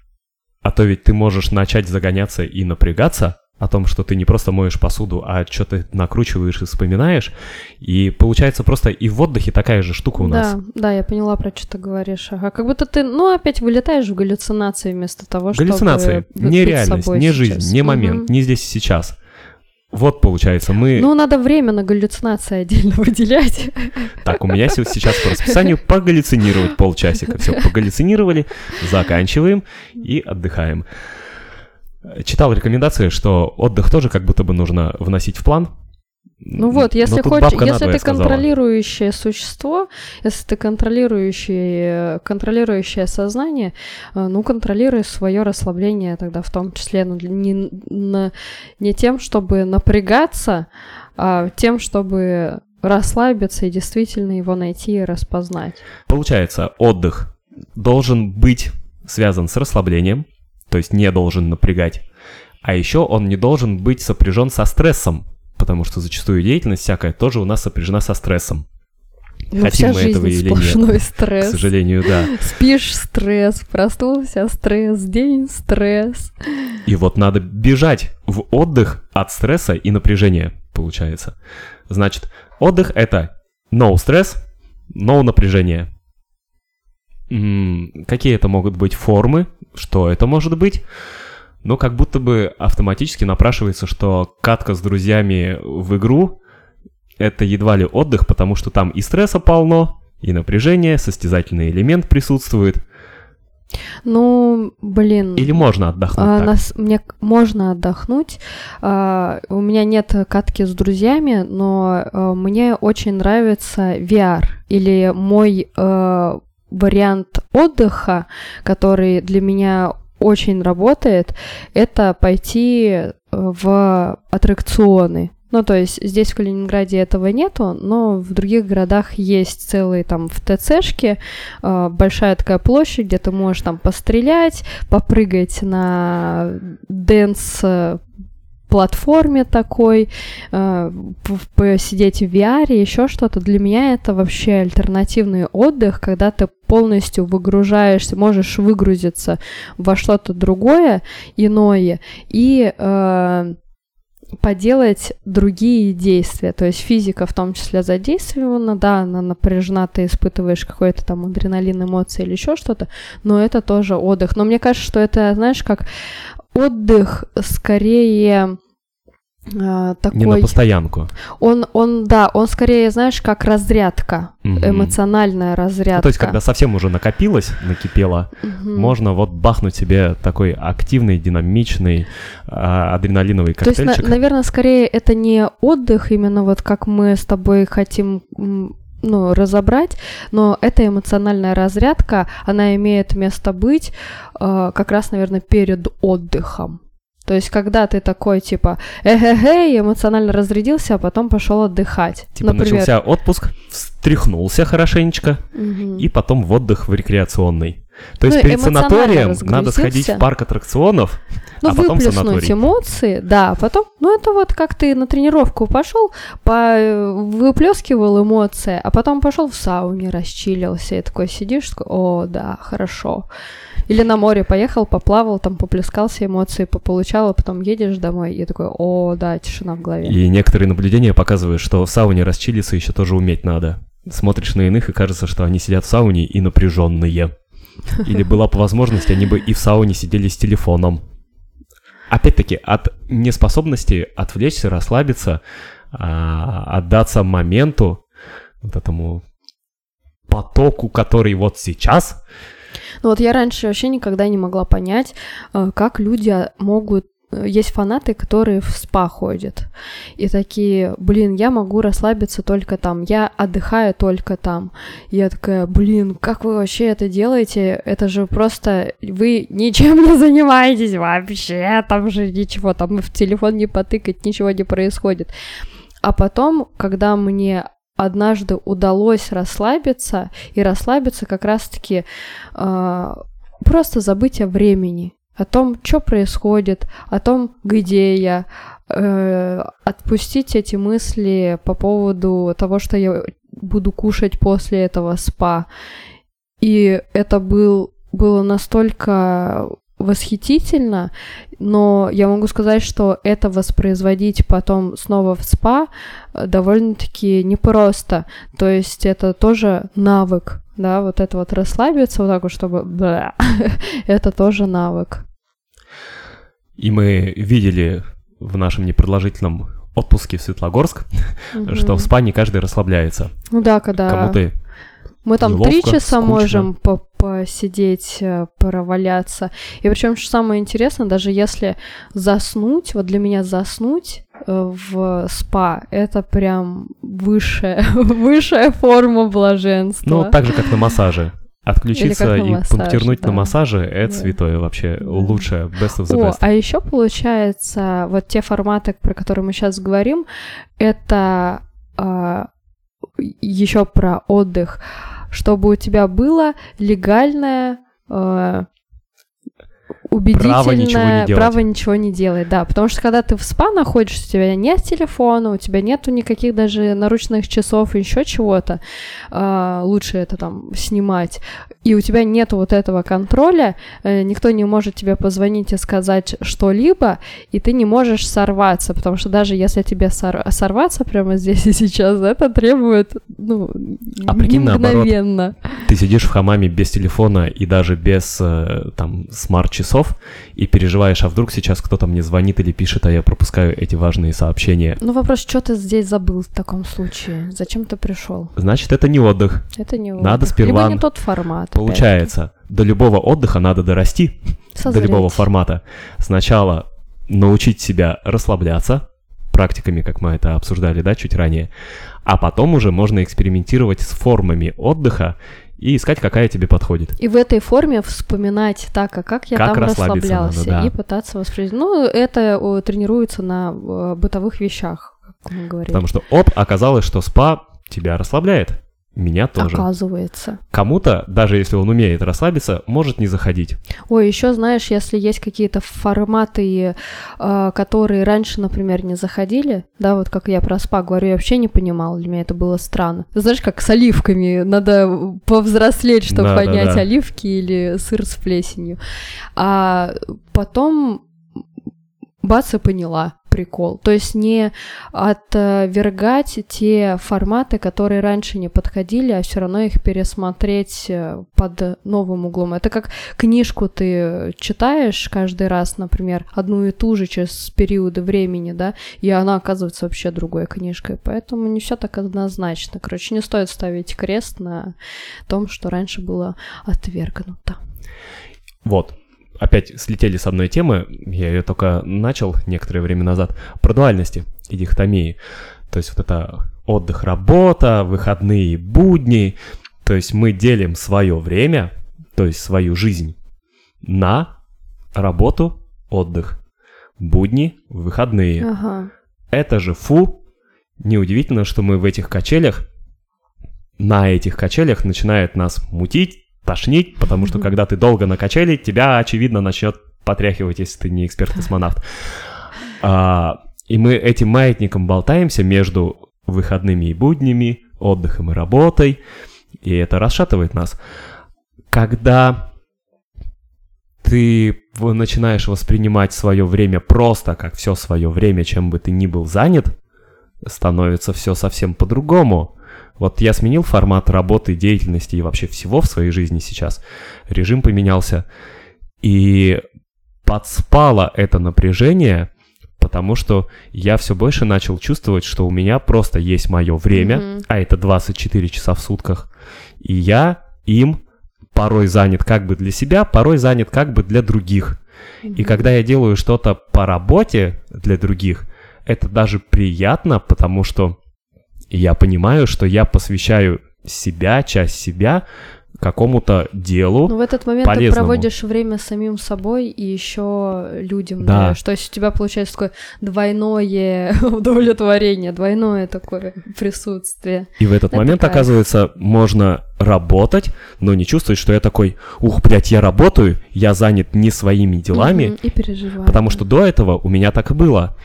Speaker 1: а то ведь ты можешь начать загоняться и напрягаться, о том, что ты не просто моешь посуду, а что ты накручиваешь и вспоминаешь. И получается просто и в отдыхе такая же штука у нас.
Speaker 2: Да, да, я поняла, про что ты говоришь. Ага, как будто ты, ну, опять вылетаешь в галлюцинации вместо того, чтобы...
Speaker 1: Галлюцинации. Не реальность, не жизнь, сейчас. не момент, угу. не здесь и сейчас. Вот получается, мы...
Speaker 2: Ну, надо время на галлюцинации отдельно выделять.
Speaker 1: Так, у меня сейчас по расписанию погаллюцинировать полчасика. Все, погаллюцинировали, заканчиваем и отдыхаем. Читал рекомендации, что отдых тоже как будто бы нужно вносить в план.
Speaker 2: Ну вот, если хочешь, если ты контролирующее существо, если ты контролирующее, контролирующее сознание, э, ну контролируй свое расслабление тогда в том числе, ну, не, не тем, чтобы напрягаться, а тем, чтобы расслабиться и действительно его найти и распознать.
Speaker 1: Получается, отдых должен быть связан с расслаблением, то есть не должен напрягать. А еще он не должен быть сопряжен со стрессом, потому что зачастую деятельность всякая тоже у нас сопряжена со стрессом.
Speaker 2: Ну, Хотим вся мы этого или нет. стресс.
Speaker 1: К сожалению, да.
Speaker 2: Спишь стресс, проснулся стресс, день стресс.
Speaker 1: И вот надо бежать в отдых от стресса и напряжения, получается. Значит, отдых это no стресс, no напряжение. М-м, какие это могут быть формы? Что это может быть? Но как будто бы автоматически напрашивается, что катка с друзьями в игру — это едва ли отдых, потому что там и стресса полно, и напряжение, состязательный элемент присутствует.
Speaker 2: Ну, блин.
Speaker 1: Или можно отдохнуть? А,
Speaker 2: нас, мне можно отдохнуть. А, у меня нет катки с друзьями, но а, мне очень нравится VR или мой а, вариант отдыха, который для меня очень работает, это пойти э, в аттракционы. Ну, то есть здесь в Калининграде этого нету, но в других городах есть целые там в ТЦшке э, большая такая площадь, где ты можешь там пострелять, попрыгать на dance платформе такой, э, посидеть в VR, еще что-то. Для меня это вообще альтернативный отдых, когда ты полностью выгружаешься, можешь выгрузиться во что-то другое, иное, и э, поделать другие действия. То есть физика в том числе задействована, да, она напряжена, ты испытываешь какой-то там адреналин, эмоции или еще что-то, но это тоже отдых. Но мне кажется, что это, знаешь, как отдых скорее такой...
Speaker 1: Не на постоянку.
Speaker 2: Он, он, да, он скорее, знаешь, как разрядка, угу. эмоциональная разрядка. Ну,
Speaker 1: то есть, когда совсем уже накопилось, накипело, угу. можно вот бахнуть себе такой активный, динамичный а, адреналиновый коктейльчик.
Speaker 2: То есть, на, наверное, скорее это не отдых, именно вот как мы с тобой хотим ну, разобрать, но эта эмоциональная разрядка, она имеет место быть э, как раз, наверное, перед отдыхом. То есть, когда ты такой, типа, эхе эмоционально разрядился, а потом пошел отдыхать.
Speaker 1: Типа Например... начался отпуск, встряхнулся хорошенечко, угу. и потом в отдых в рекреационный. То есть ну, перед санаторием надо сходить в парк аттракционов,
Speaker 2: ну,
Speaker 1: а потом
Speaker 2: выплеснуть санаторий. эмоции, да, а потом, ну, это вот как ты на тренировку пошел, по, выплескивал эмоции, а потом пошел в сауне, расчилился, и такой сидишь, такой, о, да, хорошо. Или на море поехал, поплавал, там поплескался, эмоции пополучал, а потом едешь домой и такой, о, да, тишина в голове.
Speaker 1: И некоторые наблюдения показывают, что в сауне расчилиться еще тоже уметь надо. Смотришь на иных, и кажется, что они сидят в сауне и напряженные. Или была бы возможность, они бы и в сауне сидели с телефоном. Опять-таки, от неспособности отвлечься, расслабиться, а, отдаться моменту, вот этому потоку, который вот сейчас,
Speaker 2: ну вот я раньше вообще никогда не могла понять, э, как люди могут э, есть фанаты, которые в спа ходят. И такие, блин, я могу расслабиться только там, я отдыхаю только там. Я такая, блин, как вы вообще это делаете? Это же просто вы ничем не занимаетесь вообще, там же ничего, там в телефон не потыкать, ничего не происходит. А потом, когда мне однажды удалось расслабиться, и расслабиться как раз-таки э, просто забыть о времени, о том, что происходит, о том, где я, э, отпустить эти мысли по поводу того, что я буду кушать после этого спа. И это был, было настолько восхитительно, но я могу сказать, что это воспроизводить потом снова в спа э, довольно-таки непросто. То есть это тоже навык, да, вот это вот расслабиться вот так вот, чтобы... это тоже навык.
Speaker 1: И мы видели в нашем непродолжительном отпуске в Светлогорск, mm-hmm. что в спа не каждый расслабляется.
Speaker 2: Ну да, когда...
Speaker 1: Кому-то
Speaker 2: мы там три часа скучно. можем по посидеть, э, проваляться. И причем, что самое интересное, даже если заснуть, вот для меня заснуть э, в спа, это прям высшая, высшая форма блаженства.
Speaker 1: Ну, так же, как на массаже. Отключиться и массаж, пунктирнуть да. на массаже — это да. святое вообще, да. лучшее, best of the best. О,
Speaker 2: а еще получается, вот те форматы, про которые мы сейчас говорим, это э, еще про отдых, чтобы у тебя было легальное э, убедительное право ничего не делать. Право ничего не делать, да. Потому что когда ты в спа находишься, у тебя нет телефона, у тебя нету никаких даже наручных часов, еще чего-то. А, лучше это там снимать. И у тебя нет вот этого контроля, э, никто не может тебе позвонить и сказать что-либо, и ты не можешь сорваться, потому что даже если тебе сор- сорваться прямо здесь и сейчас, это требует, ну,
Speaker 1: а прикинь, мгновенно. Наоборот, ты сидишь в хамаме без телефона и даже без э, там смарт-часов, часов и переживаешь, а вдруг сейчас кто-то мне звонит или пишет, а я пропускаю эти важные сообщения.
Speaker 2: Ну вопрос, что ты здесь забыл в таком случае? Зачем ты пришел?
Speaker 1: Значит, это не отдых.
Speaker 2: Это не отдых.
Speaker 1: Надо сперва...
Speaker 2: Либо не тот формат.
Speaker 1: Получается, до любого отдыха надо дорасти, Созреть. до любого формата. Сначала научить себя расслабляться, практиками, как мы это обсуждали, да, чуть ранее. А потом уже можно экспериментировать с формами отдыха и искать, какая тебе подходит.
Speaker 2: И в этой форме вспоминать так, а как я как там расслаблялся, надо, да. и пытаться воспроизвести. Ну, это тренируется на о, бытовых вещах, как мы говорили.
Speaker 1: Потому что, оп, оказалось, что спа тебя расслабляет. Меня тоже.
Speaker 2: Оказывается.
Speaker 1: Кому-то, даже если он умеет расслабиться, может не заходить.
Speaker 2: Ой, еще знаешь, если есть какие-то форматы, э, которые раньше, например, не заходили, да, вот как я про спа говорю, я вообще не понимала, для меня это было странно. знаешь, как с оливками, надо повзрослеть, чтобы да, понять, да, да. оливки или сыр с плесенью. А потом бац, и поняла прикол. То есть не отвергать те форматы, которые раньше не подходили, а все равно их пересмотреть э, под новым углом. Это как книжку ты читаешь каждый раз, например, одну и ту же через периоды времени, да, и она оказывается вообще другой книжкой. Поэтому не все так однозначно. Короче, не стоит ставить крест на том, что раньше было отвергнуто.
Speaker 1: Вот, опять слетели с одной темы, я ее только начал некоторое время назад, про дуальности и дихотомии. То есть вот это отдых, работа, выходные, будни. То есть мы делим свое время, то есть свою жизнь на работу, отдых, будни, выходные.
Speaker 2: Ага.
Speaker 1: Это же фу. Неудивительно, что мы в этих качелях, на этих качелях начинает нас мутить, тошнить, потому что когда ты долго на качели, тебя, очевидно, начнет потряхивать, если ты не эксперт-космонавт. А, и мы этим маятником болтаемся между выходными и буднями, отдыхом и работой, и это расшатывает нас. Когда ты начинаешь воспринимать свое время просто как все свое время, чем бы ты ни был занят, становится все совсем по-другому. Вот я сменил формат работы, деятельности и вообще всего в своей жизни сейчас. Режим поменялся. И подспало это напряжение, потому что я все больше начал чувствовать, что у меня просто есть мое время, mm-hmm. а это 24 часа в сутках, и я им порой занят как бы для себя, порой занят как бы для других. Mm-hmm. И когда я делаю что-то по работе для других, это даже приятно, потому что я понимаю, что я посвящаю себя, часть себя какому-то делу.
Speaker 2: Ну, в этот момент
Speaker 1: полезному.
Speaker 2: ты проводишь время с самим собой и еще людям
Speaker 1: Да.
Speaker 2: даешь. То есть у тебя получается такое двойное удовлетворение, двойное такое присутствие.
Speaker 1: И в этот
Speaker 2: Это
Speaker 1: момент,
Speaker 2: кайф.
Speaker 1: оказывается, можно работать, но не чувствовать, что я такой, ух, блядь, я работаю, я занят не своими делами,
Speaker 2: Мгм, И переживаю.
Speaker 1: потому что до этого у меня так и было.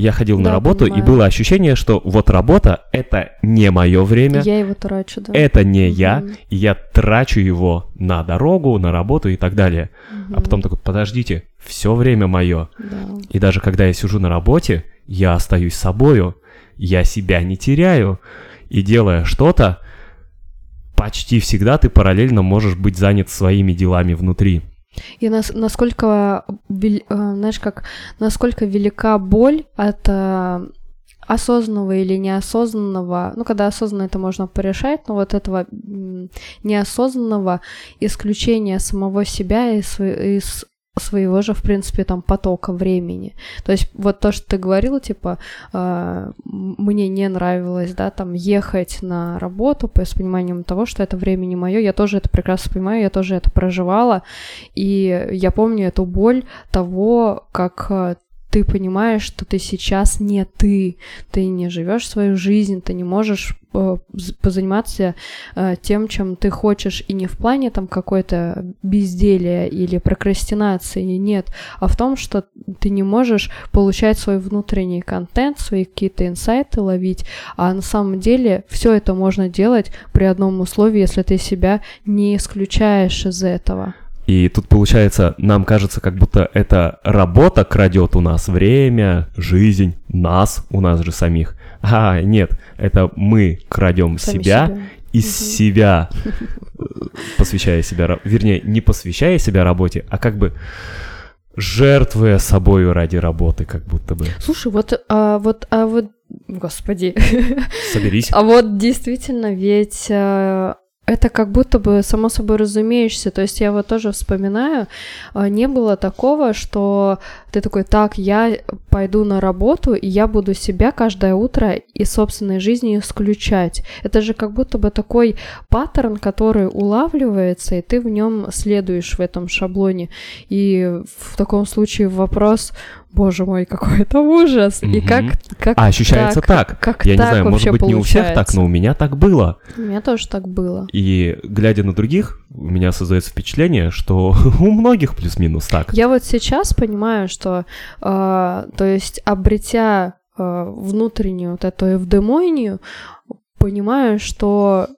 Speaker 1: Я ходил на
Speaker 2: Да,
Speaker 1: работу, и
Speaker 2: понимаю.
Speaker 1: было ощущение, что вот работа — это не мое время,
Speaker 2: Я его трачу, да.
Speaker 1: это не я,
Speaker 2: Мгм.
Speaker 1: и я трачу его на дорогу, на работу и так далее. А
Speaker 2: Мгм.
Speaker 1: потом такой, подождите, все время мое.
Speaker 2: Да.
Speaker 1: И даже когда я сижу на работе, я остаюсь собою, я себя не теряю. И делая что-то, почти всегда ты параллельно можешь быть занят своими делами внутри.
Speaker 2: И нас- насколько, э, знаешь, как, насколько велика боль от э, осознанного или неосознанного, ну, когда осознанно это можно порешать, но вот этого неосознанного исключения самого себя из, из своего же, в принципе, там потока времени. То есть вот то, что ты говорил, типа, э, мне не нравилось, да, там, ехать на работу с пониманием того, что это время не мое, я тоже это прекрасно понимаю, я тоже это проживала, и я помню эту боль того, как э, ты понимаешь, что ты сейчас не ты, ты не живешь свою жизнь, ты не можешь э, позаниматься э, тем, чем ты хочешь, и не в плане там какой-то безделия или прокрастинации, нет, а в том, что ты не можешь получать свой внутренний контент, свои какие-то инсайты ловить, а на самом деле все это можно делать при одном условии, если ты себя не исключаешь из этого.
Speaker 1: И тут получается, нам кажется, как будто эта работа крадет у нас время, жизнь, нас, у нас же самих. А, нет, это мы крадем
Speaker 2: Сами
Speaker 1: себя,
Speaker 2: себя.
Speaker 1: из
Speaker 2: Мгм.
Speaker 1: себя, посвящая себя, вернее, не посвящая себя работе, а как бы жертвуя собою ради работы, как будто бы.
Speaker 2: Слушай, вот, а, вот, а вот, господи,
Speaker 1: Соберись.
Speaker 2: а вот действительно, ведь э, это как будто бы само собой разумеешься. То есть я вот тоже вспоминаю, а, не было такого, что ты такой, так, я пойду на работу, и я буду себя каждое утро из собственной жизни исключать. Это же как будто бы такой паттерн, который улавливается, и ты в нем следуешь в этом шаблоне. И в таком случае вопрос, боже мой, какой это ужас. И
Speaker 1: Мгм.
Speaker 2: как, как
Speaker 1: А ощущается так.
Speaker 2: Как
Speaker 1: Я не
Speaker 2: так
Speaker 1: знаю, может быть, не у всех так,
Speaker 2: получается?
Speaker 1: но у меня так было.
Speaker 2: У меня тоже так было.
Speaker 1: И глядя на других, у меня создается впечатление, что у многих плюс-минус так.
Speaker 2: Я вот сейчас понимаю, что, э, то есть, обретя э, внутреннюю вот эту эвдемонию, понимаю, что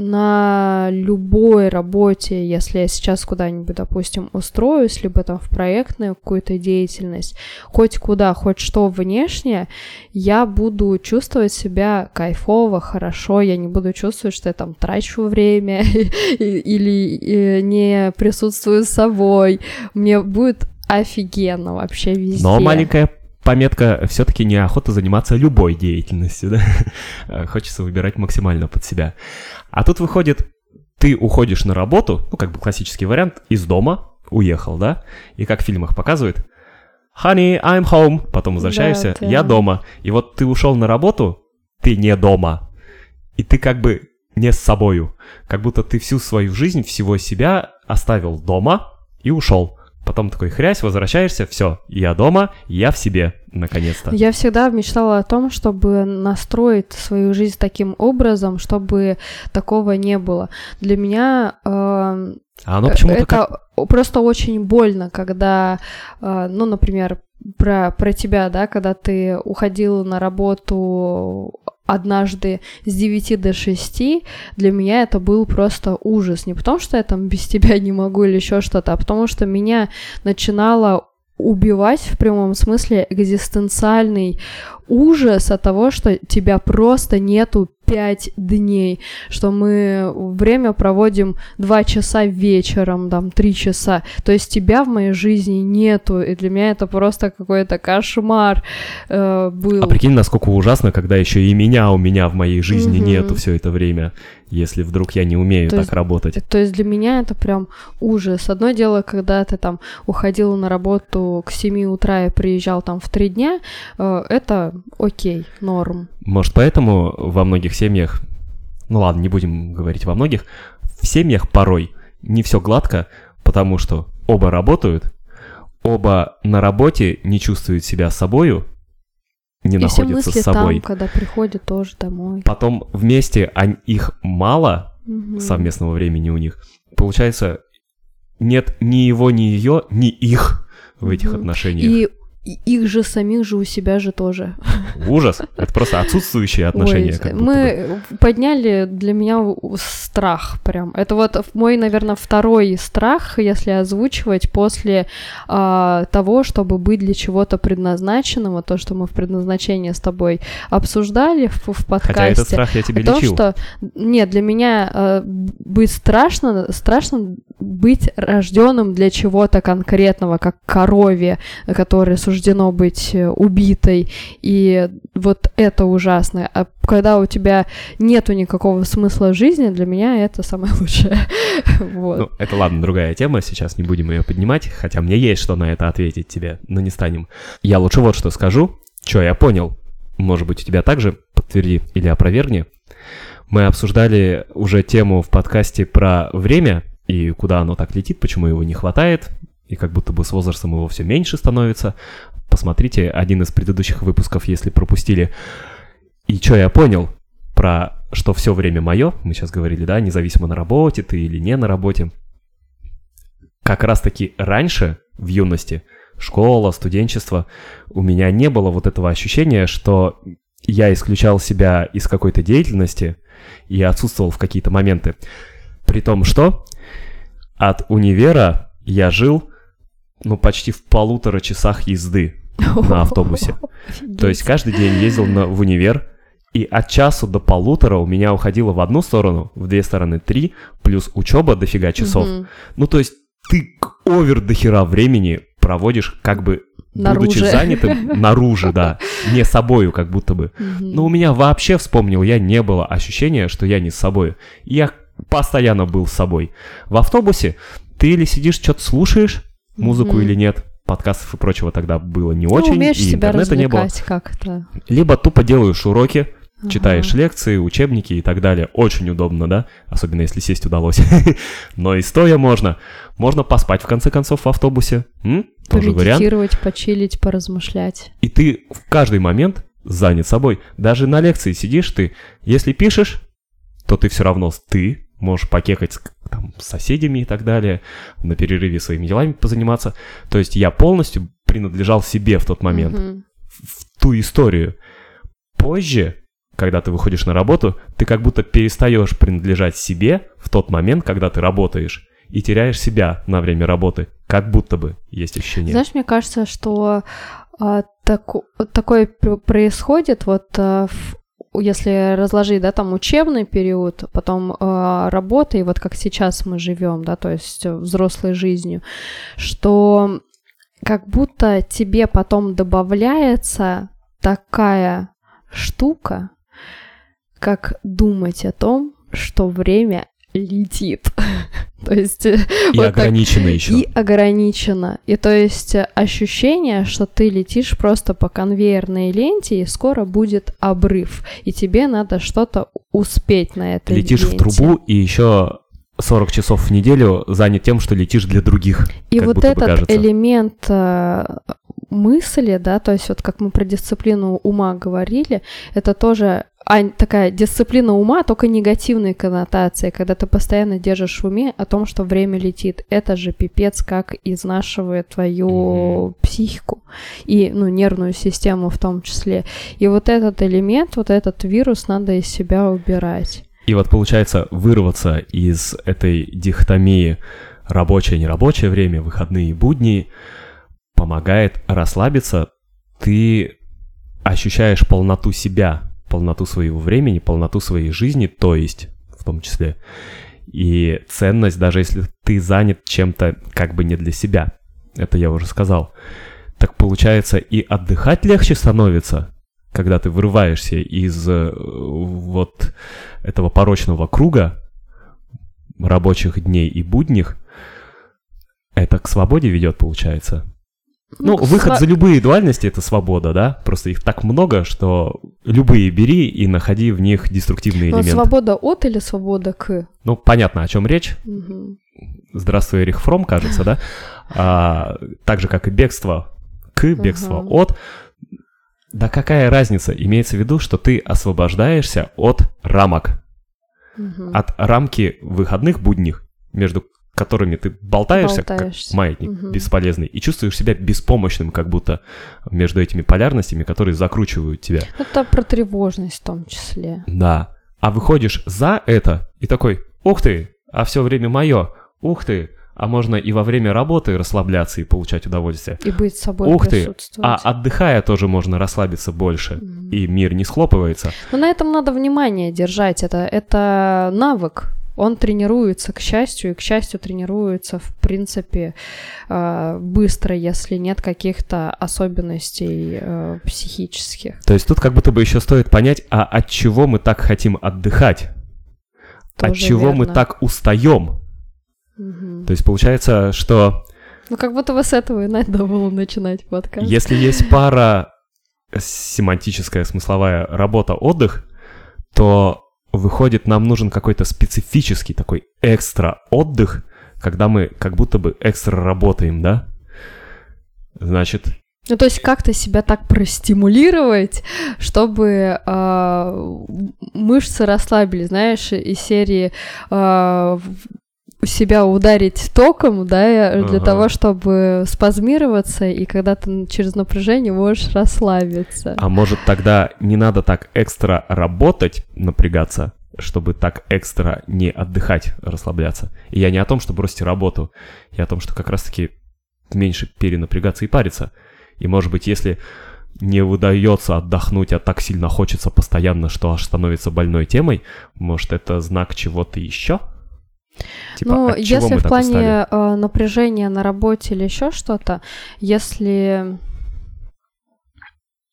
Speaker 2: на любой работе, если я сейчас куда-нибудь, допустим, устроюсь, либо там в проектную какую-то деятельность, хоть куда, хоть что внешне, я буду чувствовать себя кайфово, хорошо, я не буду чувствовать, что я там трачу время или э, не присутствую с собой. Мне будет офигенно вообще везде.
Speaker 1: Но маленькая пометка все-таки неохота заниматься любой деятельностью, да? Э, Хочется выбирать максимально под себя. А тут выходит, ты уходишь на работу, ну, как бы классический вариант, из дома, уехал, да? И как в фильмах показывают, honey, I'm home, потом возвращаешься,
Speaker 2: Да,
Speaker 1: я
Speaker 2: да.
Speaker 1: дома. И вот ты ушел на работу, ты не дома. И ты как бы не с собою. Как будто ты всю свою жизнь, всего себя оставил дома и ушел. Потом такой хрясь, возвращаешься, все, я дома, я в себе, наконец-то.
Speaker 2: Я всегда мечтала о том, чтобы настроить свою жизнь таким образом, чтобы такого не было. Для меня эм,
Speaker 1: А оно
Speaker 2: это
Speaker 1: как...
Speaker 2: просто очень больно, когда, э, ну, например, про, про тебя, да, когда ты уходил на работу однажды с 9 до 6, для меня это был просто ужас. Не потому, что я там без тебя не могу или еще что-то, а потому что меня начинало убивать в прямом смысле экзистенциальный ужас от того, что тебя просто нету пять дней, что мы время проводим два часа вечером, там, три часа. То есть тебя в моей жизни нету, и для меня это просто какой-то кошмар э, был.
Speaker 1: А прикинь, насколько ужасно, когда еще и меня у меня в моей жизни
Speaker 2: Мгм.
Speaker 1: нету все это время, если вдруг я не умею
Speaker 2: То
Speaker 1: так
Speaker 2: есть-
Speaker 1: работать.
Speaker 2: То есть для меня это прям ужас. Одно дело, когда ты там уходил на работу к 7 утра и приезжал там в 3 дня, э, это окей, норм.
Speaker 1: Может, поэтому во многих семьях, ну ладно, не будем говорить во многих, в семьях порой не все гладко, потому что оба работают, оба на работе не чувствуют себя собою, не
Speaker 2: И все
Speaker 1: находятся
Speaker 2: мысли
Speaker 1: с собой.
Speaker 2: там, когда приходят тоже домой.
Speaker 1: Потом вместе ань- их мало,
Speaker 2: Мгм.
Speaker 1: совместного времени у них. Получается, нет ни его, ни ее, ни их в этих
Speaker 2: Мгм.
Speaker 1: отношениях.
Speaker 2: И и их же самих же у себя же тоже.
Speaker 1: Ужас. Это просто отсутствующие отношения.
Speaker 2: Ой,
Speaker 1: будто бы.
Speaker 2: мы подняли для меня страх прям. Это вот мой, наверное, второй страх, если озвучивать после а, того, чтобы быть для чего-то предназначенного, то, что мы в предназначении с тобой обсуждали в, в подкасте.
Speaker 1: Хотя этот страх я тебе
Speaker 2: то,
Speaker 1: лечил.
Speaker 2: что нет, для меня э, быть страшно, страшно быть рожденным для чего-то конкретного, как корове, которой суждено быть э, убитой, и вот это ужасно. А когда у тебя нету никакого смысла жизни, для меня это самое лучшее. Вот.
Speaker 1: Ну, это ладно, другая тема, сейчас не будем ее поднимать, хотя мне есть что на это ответить тебе, но не станем. Я лучше вот что скажу, что я понял, может быть, у тебя также подтверди или опровергни. Мы обсуждали уже тему в подкасте про время и куда оно так летит, почему его не хватает, и как будто бы с возрастом его все меньше становится. Посмотрите один из предыдущих выпусков, если пропустили. И что я понял про что все время мое, мы сейчас говорили, да, независимо на работе ты или не на работе. Как раз-таки раньше, в юности, школа, студенчество, у меня не было вот этого ощущения, что я исключал себя из какой-то деятельности и отсутствовал в какие-то моменты. При том, что от универа я жил, ну, почти в полутора часах езды на автобусе. То есть каждый день ездил на, в универ, и от часу до полутора у меня уходило в одну сторону, в две стороны три, плюс учеба дофига часов.
Speaker 2: Мгм.
Speaker 1: Ну, то есть ты овер до хера времени проводишь как бы будучи
Speaker 2: Наруже.
Speaker 1: занятым наружу, да, не собою как будто бы. Но у меня вообще, вспомнил я, не было ощущения, что я не с собой. Я постоянно был с собой. В автобусе ты или сидишь, что-то слушаешь, музыку
Speaker 2: Мгм.
Speaker 1: или нет, подкастов и прочего тогда было не
Speaker 2: Ну,
Speaker 1: очень,
Speaker 2: умеешь
Speaker 1: и
Speaker 2: себя
Speaker 1: интернета не было.
Speaker 2: как-то.
Speaker 1: Либо тупо делаешь уроки,
Speaker 2: Ага.
Speaker 1: читаешь лекции, учебники и так далее. Очень удобно, да? Особенно если сесть удалось. Но и стоя можно. Можно поспать, в конце концов, в автобусе. М? Тоже вариант.
Speaker 2: Почилить, поразмышлять.
Speaker 1: И ты в каждый момент занят собой. Даже на лекции сидишь ты. Если пишешь, то ты все равно ты можешь покекать с, там, с соседями и так далее, на перерыве своими делами позаниматься. То есть я полностью принадлежал себе в тот момент
Speaker 2: Мгм.
Speaker 1: в ту историю. Позже, когда ты выходишь на работу, ты как будто перестаешь принадлежать себе в тот момент, когда ты работаешь, и теряешь себя на время работы. Как будто бы есть ощущение.
Speaker 2: Знаешь, мне кажется, что а, тако- такое пр- происходит вот а, в- если разложить, да, там учебный период, потом а, работа, и вот как сейчас мы живем, да, то есть э, взрослой жизнью, что как будто тебе потом добавляется такая штука, как думать о том, что время летит. То есть э,
Speaker 1: и
Speaker 2: вот так
Speaker 1: ограничено еще.
Speaker 2: и ограничено. И то есть э, ощущение, что ты летишь просто по конвейерной ленте, и скоро будет обрыв, и тебе надо что-то успеть на этой
Speaker 1: Летишь в
Speaker 2: ленте.
Speaker 1: трубу и еще 40 часов в неделю занят тем, что летишь для других.
Speaker 2: И вот этот
Speaker 1: кажется.
Speaker 2: элемент э, мысли, да, то есть вот как мы про дисциплину ума говорили, это тоже а, такая дисциплина ума, только негативной коннотации, когда ты постоянно держишь в уме о том, что время летит. Это же пипец как изнашивает твою
Speaker 1: Мгм.
Speaker 2: психику и, ну, нервную систему в том числе. И вот этот элемент, вот этот вирус надо из себя убирать.
Speaker 1: И вот получается вырваться из этой дихотомии рабочее-нерабочее время, выходные и будни помогает расслабиться. Ты ощущаешь полноту себя, полноту своего времени, полноту своей жизни, то есть в том числе. И ценность, даже если ты занят чем-то как бы не для себя. Это я уже сказал. Так получается и отдыхать легче становится, когда ты вырываешься из э, вот этого порочного круга рабочих дней и будних, это к свободе ведет, получается. Ну,
Speaker 2: к
Speaker 1: выход
Speaker 2: сва-
Speaker 1: за любые дуальности — это свобода, да? Просто их так много, что любые бери и находи в них деструктивные
Speaker 2: Но
Speaker 1: элементы.
Speaker 2: свобода от или свобода к?
Speaker 1: Ну, понятно, о чем речь.
Speaker 2: Мгм.
Speaker 1: Здравствуй, Эрих Фром, кажется, да? А, так же, как и бегство к, бегство
Speaker 2: Ага.
Speaker 1: от. Да какая разница? Имеется в виду, что ты освобождаешься от рамок,
Speaker 2: Мгм.
Speaker 1: от рамки выходных будних, между которыми ты болтаешься,
Speaker 2: Болтаешься.
Speaker 1: как маятник
Speaker 2: Мгм.
Speaker 1: бесполезный, и чувствуешь себя беспомощным, как будто между этими полярностями, которые закручивают тебя.
Speaker 2: Это про тревожность в том числе.
Speaker 1: Да. А выходишь за это и такой, ух ты, а все время мое, ух ты, а можно и во время работы расслабляться и получать удовольствие.
Speaker 2: И быть собой
Speaker 1: Ух ты, а отдыхая тоже можно расслабиться больше,
Speaker 2: Мгм.
Speaker 1: и мир не схлопывается.
Speaker 2: Но на этом надо внимание держать. Это, это навык. Он тренируется, к счастью, и к счастью тренируется, в принципе, э, быстро, если нет каких-то особенностей э, психических.
Speaker 1: То есть тут как будто бы еще стоит понять, а от чего мы так хотим отдыхать? от
Speaker 2: Тоже
Speaker 1: чего мы
Speaker 2: верно.
Speaker 1: так устаем?
Speaker 2: Мгм.
Speaker 1: То есть получается, что
Speaker 2: Ну, как будто бы с этого и надо было начинать подкаст.
Speaker 1: Если есть пара семантическая, смысловая работа, отдых, то выходит, нам нужен какой-то специфический такой экстра отдых, когда мы как будто бы экстра работаем, да? Значит,
Speaker 2: Ну, то есть как-то себя так простимулировать, чтобы а, мышцы расслабились, знаешь, из серии в- себя ударить током, да, для
Speaker 1: Ага.
Speaker 2: того, чтобы спазмироваться, и когда ты через напряжение можешь расслабиться.
Speaker 1: а может тогда не надо так экстра работать, напрягаться, чтобы так экстра не отдыхать, расслабляться. И я не о том, что бросить работу, я о том, что как раз-таки меньше перенапрягаться и париться. И может быть, если не выдается отдохнуть, а так сильно хочется постоянно, что аж становится больной темой, может, это знак чего-то еще? Типа,
Speaker 2: ну, если в плане э, напряжения на работе или еще что-то, если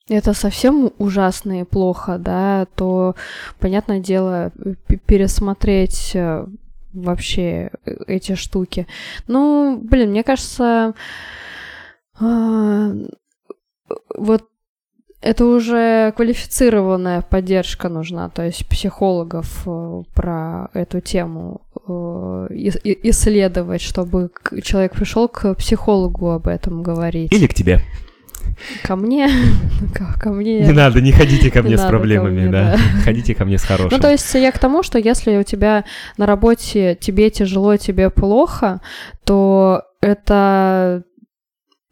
Speaker 2: это совсем ужасно и плохо, да, то, понятное дело, пересмотреть э, вообще э, эти штуки. Ну, блин, мне кажется, а, вот это уже квалифицированная поддержка нужна, то есть психологов э, про эту тему э, исследовать, чтобы человек пришел к психологу об этом говорить.
Speaker 1: Или к тебе.
Speaker 2: Ко мне, ко, ко мне.
Speaker 1: Не надо, не ходите ко
Speaker 2: Не
Speaker 1: мне с
Speaker 2: надо ко
Speaker 1: проблемами,
Speaker 2: мне,
Speaker 1: да.
Speaker 2: да.
Speaker 1: Ходите ко мне с хорошим.
Speaker 2: Ну, то есть я к тому, что если у тебя на работе тебе тяжело, тебе плохо, то это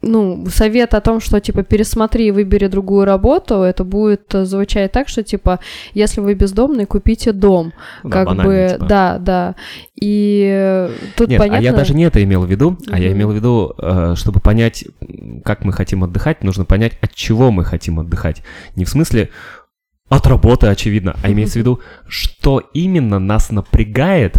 Speaker 2: ну, совет о том, что, типа, пересмотри и выбери другую работу, это будет э, звучать так, что, типа, если вы бездомный, купите дом.
Speaker 1: Да,
Speaker 2: как бы,
Speaker 1: типа.
Speaker 2: да, да. И э, тут
Speaker 1: Нет,
Speaker 2: понятно...
Speaker 1: а я даже не это имел в виду, а я имел в виду, э, чтобы понять, как мы хотим отдыхать, нужно понять, от чего мы хотим отдыхать. Не в смысле от работы, очевидно, а имеется в виду, что именно нас напрягает,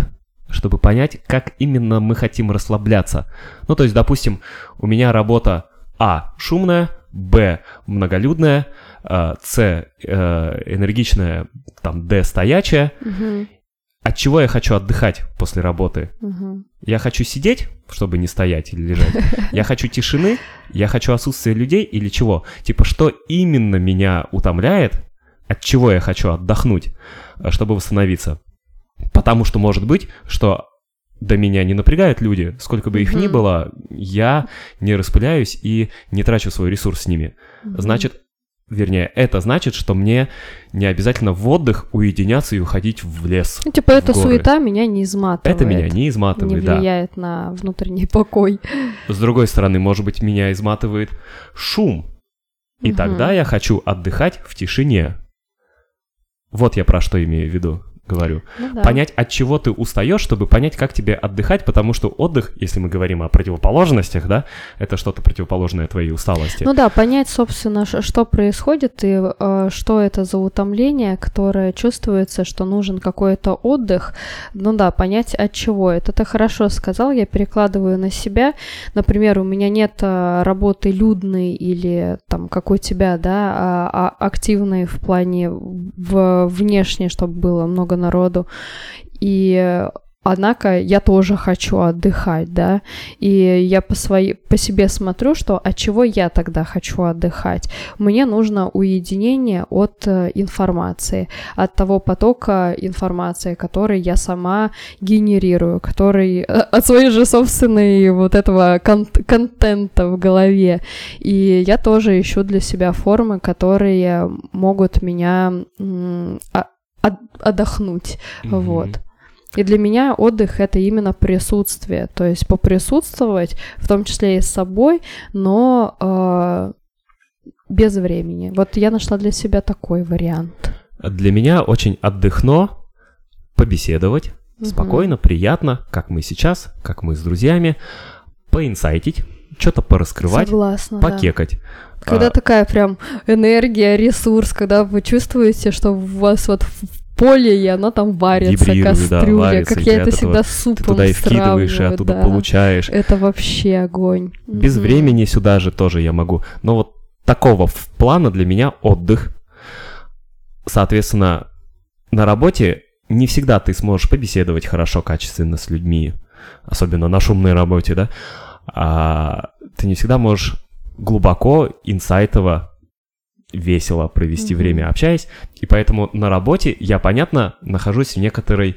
Speaker 1: чтобы понять, как именно мы хотим расслабляться. Ну, то есть, допустим, у меня работа А шумная, Б многолюдная, э, С э, энергичная, там Д стоячая. От чего я хочу отдыхать после работы?
Speaker 2: мгм.
Speaker 1: Я хочу сидеть, чтобы не стоять или лежать. Я хочу тишины, я хочу отсутствия людей или чего? Типа, что именно меня утомляет, от чего я хочу отдохнуть, э, чтобы восстановиться. Потому что может быть, что до меня не напрягают люди, сколько бы их ни
Speaker 2: Мгм.
Speaker 1: было, я не распыляюсь и не трачу свой ресурс с ними. Значит, вернее, это значит, что мне не обязательно в отдых уединяться и уходить в лес.
Speaker 2: Ну, типа, эта
Speaker 1: горы.
Speaker 2: суета меня не изматывает.
Speaker 1: Это меня не
Speaker 2: не
Speaker 1: изматывает, да.
Speaker 2: влияет на внутренний покой.
Speaker 1: С другой стороны, может быть, меня изматывает шум. И
Speaker 2: Мгм.
Speaker 1: тогда я хочу отдыхать в тишине. Вот я про что имею в виду, говорю.
Speaker 2: Ну да.
Speaker 1: Понять, от чего ты устаешь, чтобы понять, как тебе отдыхать, потому что отдых, если мы говорим о противоположностях, да, это что-то противоположное твоей усталости.
Speaker 2: Ну да, понять, собственно, что происходит и э, что это за утомление, которое чувствуется, что нужен какой-то отдых. Ну да, понять от чего. Это ты хорошо сказал, я перекладываю на себя. Например, у меня нет э, работы людной или там, как у тебя, да, а, а активной в плане в, внешне, чтобы было много народу. И Однако я тоже хочу отдыхать, да, и я по, своей, по себе смотрю, что от чего я тогда хочу отдыхать. Мне нужно уединение от э, информации, от того потока информации, который я сама генерирую, который э, от своей же собственной вот этого кон- контента в голове. И я тоже ищу для себя формы, которые могут меня а- отдохнуть,
Speaker 1: Мгм.
Speaker 2: вот. И для меня отдых это именно присутствие, то есть поприсутствовать, в том числе и с собой, но э, без времени. Вот я нашла для себя такой вариант.
Speaker 1: Для меня очень отдыхно побеседовать,
Speaker 2: Мгм.
Speaker 1: спокойно, приятно, как мы сейчас, как мы с друзьями, поинсайтить, что-то пораскрывать,
Speaker 2: Согласна. да. Когда
Speaker 1: А,
Speaker 2: такая прям энергия, ресурс, когда вы чувствуете, что у вас вот в поле, и оно там варится,
Speaker 1: Вибрирует, да,
Speaker 2: кастрюля,
Speaker 1: варится,
Speaker 2: как я это всегда с супом
Speaker 1: Ты туда и вкидываешь, и оттуда
Speaker 2: да.
Speaker 1: получаешь.
Speaker 2: Это вообще огонь.
Speaker 1: Без
Speaker 2: Мгм.
Speaker 1: времени сюда же тоже я могу. Но вот такого плана для меня отдых. Соответственно, на работе не всегда ты сможешь побеседовать хорошо, качественно с людьми, особенно на шумной работе, да. А ты не всегда можешь глубоко, инсайтово, весело провести
Speaker 2: Мгм.
Speaker 1: время, общаясь. И поэтому на работе я, понятно, нахожусь в некоторой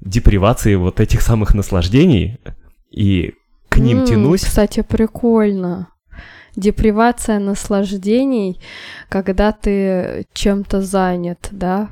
Speaker 1: депривации вот этих самых наслаждений и к ним
Speaker 2: М,
Speaker 1: тянусь.
Speaker 2: Кстати, прикольно. Депривация наслаждений, когда ты чем-то занят, да?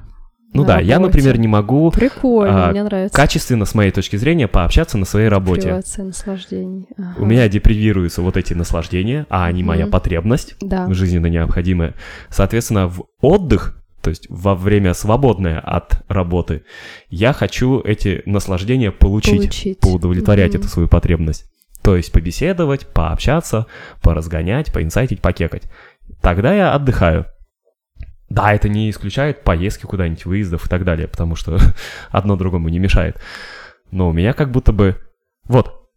Speaker 1: Ну
Speaker 2: на
Speaker 1: да, я,
Speaker 2: работе.
Speaker 1: например, не могу
Speaker 2: Прикольно,
Speaker 1: а,
Speaker 2: мне нравится.
Speaker 1: качественно, с моей точки зрения, пообщаться на своей работе.
Speaker 2: Наслаждений. Ага.
Speaker 1: У меня депривируются вот эти наслаждения, а они моя
Speaker 2: Мгм.
Speaker 1: потребность,
Speaker 2: Да.
Speaker 1: жизненно необходимая. Соответственно, в отдых, то есть во время свободное от работы, я хочу эти наслаждения получить,
Speaker 2: Получить.
Speaker 1: поудовлетворять
Speaker 2: Мгм.
Speaker 1: эту свою потребность. То есть побеседовать, пообщаться, поразгонять, поинсайтить, покекать. Тогда я отдыхаю. Да, это не исключает поездки куда-нибудь, выездов и так далее, потому что одно другому не мешает. Но у меня как будто бы... Вот.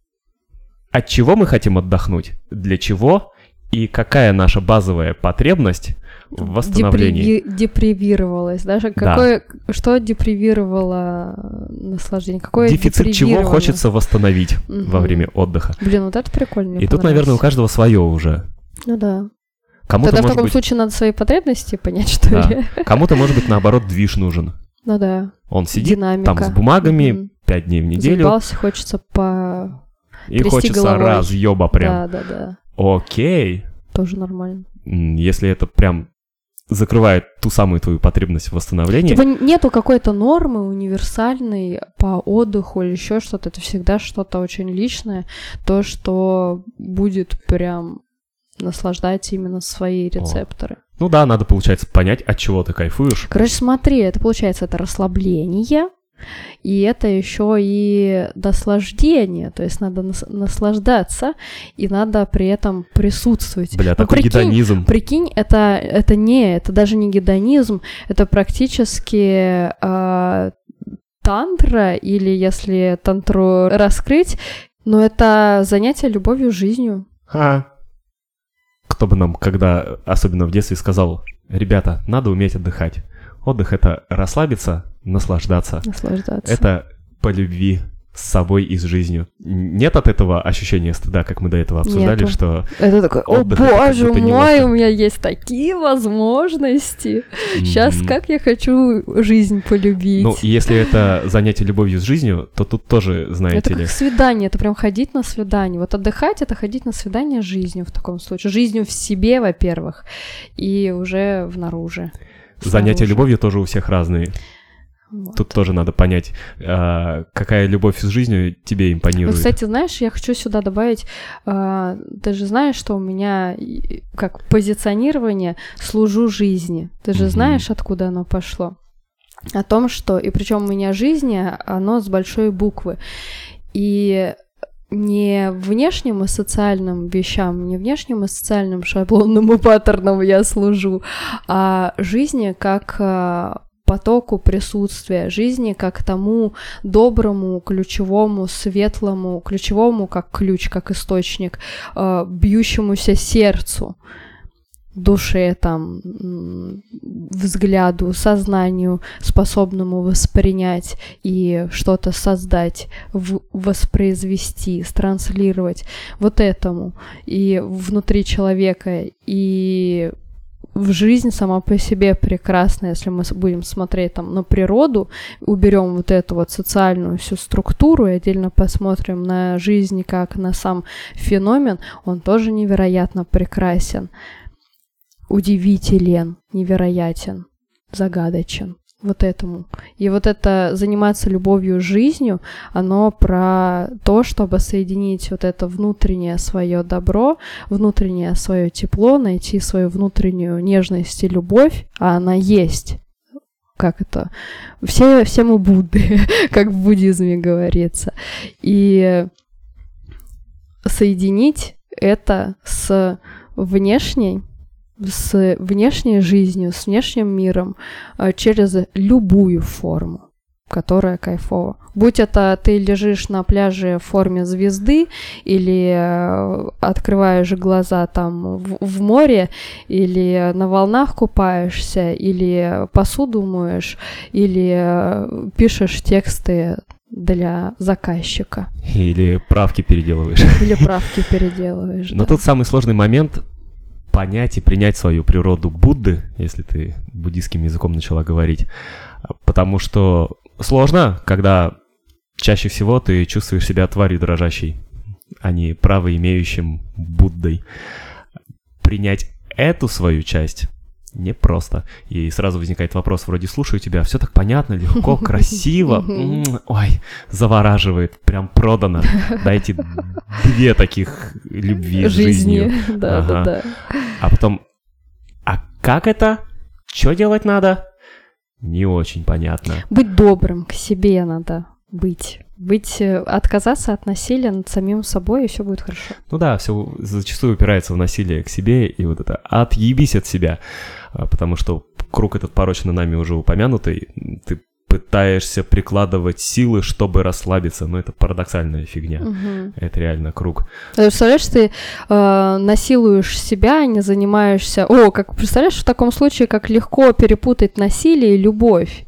Speaker 1: От чего мы хотим отдохнуть? Для чего? И какая наша базовая потребность в восстановлении?
Speaker 2: Деприви- депривировалась. Даже
Speaker 1: Да.
Speaker 2: какое, что депривировало э, наслаждение? Какое
Speaker 1: Дефицит чего хочется восстановить во время отдыха?
Speaker 2: Блин, вот это прикольно.
Speaker 1: И тут, наверное, у каждого свое уже.
Speaker 2: Ну да.
Speaker 1: Кому-то,
Speaker 2: Тогда в таком
Speaker 1: быть,
Speaker 2: случае надо свои потребности понять, что
Speaker 1: Да.
Speaker 2: ли.
Speaker 1: кому-то, может быть, наоборот, движ нужен.
Speaker 2: Ну да.
Speaker 1: Он сидит
Speaker 2: Динамика.
Speaker 1: там с бумагами пять дней в неделю,
Speaker 2: Заебался, хочется по...
Speaker 1: и хочется
Speaker 2: головой.
Speaker 1: разъеба прям.
Speaker 2: Да, да, да.
Speaker 1: Окей.
Speaker 2: Тоже нормально.
Speaker 1: Если это прям закрывает ту самую твою потребность в восстановлении,
Speaker 2: Типа нету какой-то нормы универсальной по отдыху или еще что-то. Это всегда что-то очень личное. То, что будет прям наслаждать именно свои рецепторы.
Speaker 1: ну да, надо, получается, понять, от чего ты кайфуешь.
Speaker 2: Короче, смотри, это получается это расслабление, и это еще и наслаждение, то есть надо нас- наслаждаться, и надо при этом присутствовать.
Speaker 1: Бля,
Speaker 2: Ну,
Speaker 1: такой
Speaker 2: прикинь,
Speaker 1: гедонизм.
Speaker 2: Прикинь, это, это не, это даже не гедонизм, это практически а, тантра, или если тантру раскрыть, но это занятие любовью жизнью.
Speaker 1: А. Кто бы нам, когда, особенно в детстве, сказал, ребята, надо уметь отдыхать. Отдых — это расслабиться, наслаждаться.
Speaker 2: Наслаждаться.
Speaker 1: Это по любви с собой и с жизнью. Нет от этого ощущения стыда, как мы до этого обсуждали,
Speaker 2: Нету.
Speaker 1: что
Speaker 2: Это такой, о
Speaker 1: это
Speaker 2: боже мой,
Speaker 1: неловко».
Speaker 2: у меня есть такие возможности. Сейчас
Speaker 1: м,
Speaker 2: как я хочу жизнь полюбить.
Speaker 1: Ну, если это занятие любовью с жизнью, то тут тоже, знаете
Speaker 2: это
Speaker 1: ли,
Speaker 2: как свидание, это прям ходить на свидание. Вот отдыхать это ходить на свидание с жизнью в таком случае. Жизнью в себе, во-первых, и уже внаружи.
Speaker 1: занятия любовью тоже у всех разные.
Speaker 2: Вот.
Speaker 1: Тут тоже надо понять, а, какая любовь с жизнью тебе
Speaker 2: Вот,
Speaker 1: импонирует.
Speaker 2: кстати, знаешь, я хочу сюда добавить, а, ты же знаешь, что у меня как позиционирование служу жизни. Ты же
Speaker 1: Мгм.
Speaker 2: знаешь, откуда оно пошло? О том, что, и причем у меня жизни, оно с большой буквы. И не внешним и социальным вещам, не внешним и социальным шаблонным и паттернам я служу, а жизни как а, потоку присутствия, жизни как тому доброму, ключевому, светлому, ключевому как ключ, как источник, э, бьющемуся сердцу. душе, там, взгляду, сознанию, способному воспринять и что-то создать, воспроизвести, транслировать вот этому и внутри человека, и в жизнь сама по себе прекрасна, если мы будем смотреть там на природу, уберем вот эту вот социальную всю структуру и отдельно посмотрим на жизнь как на сам феномен, он тоже невероятно прекрасен, удивителен, невероятен, загадочен. Вот этому. И вот это заниматься любовью жизнью, оно про то, чтобы соединить вот это внутреннее свое добро, внутреннее свое тепло, найти свою внутреннюю нежность и любовь, а она есть. Как это? Все, все мы Будды, как в буддизме говорится. И соединить это с внешней, с внешней жизнью, с внешним миром э, через любую форму которая кайфова. Будь это ты лежишь на пляже в форме звезды или э, открываешь глаза там в, в море, или на волнах купаешься, или посуду моешь, или э, пишешь тексты для заказчика,
Speaker 1: Или правки переделываешь.
Speaker 2: или правки переделываешь.
Speaker 1: Но
Speaker 2: да.
Speaker 1: тут самый сложный момент понять и принять свою природу Будды, если ты буддийским языком начала говорить. Потому что сложно, когда чаще всего ты чувствуешь себя тварью дрожащей, а не право имеющим Буддой. Принять эту свою часть непросто. И сразу возникает вопрос, вроде слушаю тебя, все так понятно, легко, красиво, ой, завораживает, прям продано. Дайте две таких любви с жизнью.
Speaker 2: Да, да, да.
Speaker 1: А потом, а как это? Что делать надо? Не очень понятно.
Speaker 2: Быть добрым к себе надо быть. Быть, э, отказаться от насилия над самим собой, и все будет хорошо.
Speaker 1: Ну да, все зачастую упирается в насилие к себе и вот это отъебись от себя, потому что круг этот порочно нами уже упомянутый, ты пытаешься прикладывать силы, чтобы расслабиться, но это парадоксальная фигня.
Speaker 2: Мгм.
Speaker 1: Это реально круг.
Speaker 2: Ты Представляешь, ты э, насилуешь себя, не занимаешься... О, как представляешь, в таком случае, как легко перепутать насилие и любовь.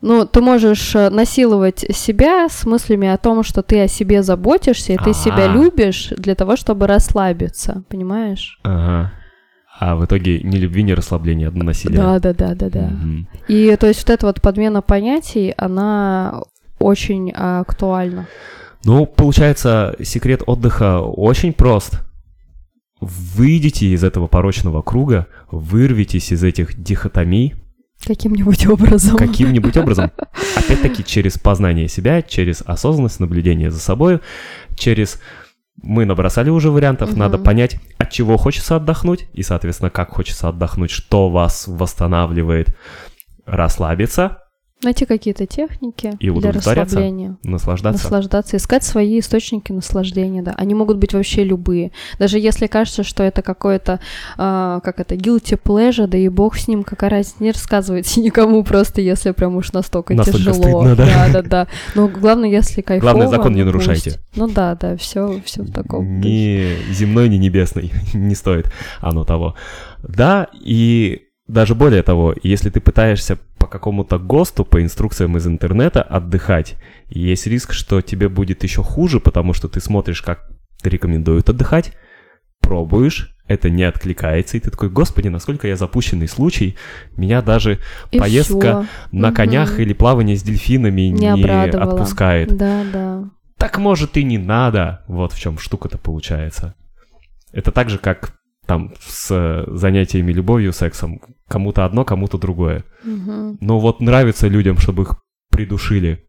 Speaker 2: Ну, ты можешь э, насиловать себя с мыслями о том, что ты о себе заботишься, и ты себя
Speaker 1: А.
Speaker 2: любишь для того, чтобы расслабиться, понимаешь?
Speaker 1: Ага. А в итоге ни любви, ни расслабления, одно насилие.
Speaker 2: Да, да, да, да, да.
Speaker 1: Мгм.
Speaker 2: И то есть вот эта вот подмена понятий, она очень а, актуальна.
Speaker 1: Ну, получается, секрет отдыха очень прост. Выйдите из этого порочного круга, вырвитесь из этих дихотомий
Speaker 2: Каким-нибудь образом.
Speaker 1: каким-нибудь образом. Опять-таки, через познание себя, через осознанность, наблюдение за собой, через... Мы набросали уже вариантов,
Speaker 2: Мгм.
Speaker 1: надо понять, от чего хочется отдохнуть, и, соответственно, как хочется отдохнуть, что вас восстанавливает, расслабиться,
Speaker 2: Найти какие-то техники
Speaker 1: И
Speaker 2: для расслабления.
Speaker 1: наслаждаться.
Speaker 2: Наслаждаться, искать свои источники наслаждения, да. Они могут быть вообще любые. Даже если кажется, что это какое-то, а, как это, guilty pleasure, да и бог с ним, какая разница, не рассказывайте никому просто, если прям уж настолько,
Speaker 1: Настолько
Speaker 2: тяжело.
Speaker 1: стыдно, да?
Speaker 2: да, да, да. Но главное, если кайфово.
Speaker 1: Главное, закон не
Speaker 2: ну,
Speaker 1: нарушайте.
Speaker 2: пусть. Ну да, да, все, все в таком.
Speaker 1: Ни земной, ни небесной. не стоит оно того. Да, и даже более того, если ты пытаешься по какому-то ГОСТу, по инструкциям из интернета отдыхать, есть риск, что тебе будет еще хуже, потому что ты смотришь, как рекомендуют отдыхать, пробуешь, это не откликается, и ты такой, господи, насколько я запущенный случай, меня даже
Speaker 2: И
Speaker 1: поездка
Speaker 2: всё.
Speaker 1: на
Speaker 2: Мгм.
Speaker 1: конях или плавание с дельфинами
Speaker 2: Не
Speaker 1: не,
Speaker 2: обрадовала.
Speaker 1: отпускает.
Speaker 2: Да, да.
Speaker 1: Так может и не надо. Вот в чем штука-то получается. Это так же, как там с э, занятиями любовью, сексом. Кому-то одно, кому-то другое.
Speaker 2: Мгм.
Speaker 1: Но вот нравится людям, чтобы их придушили.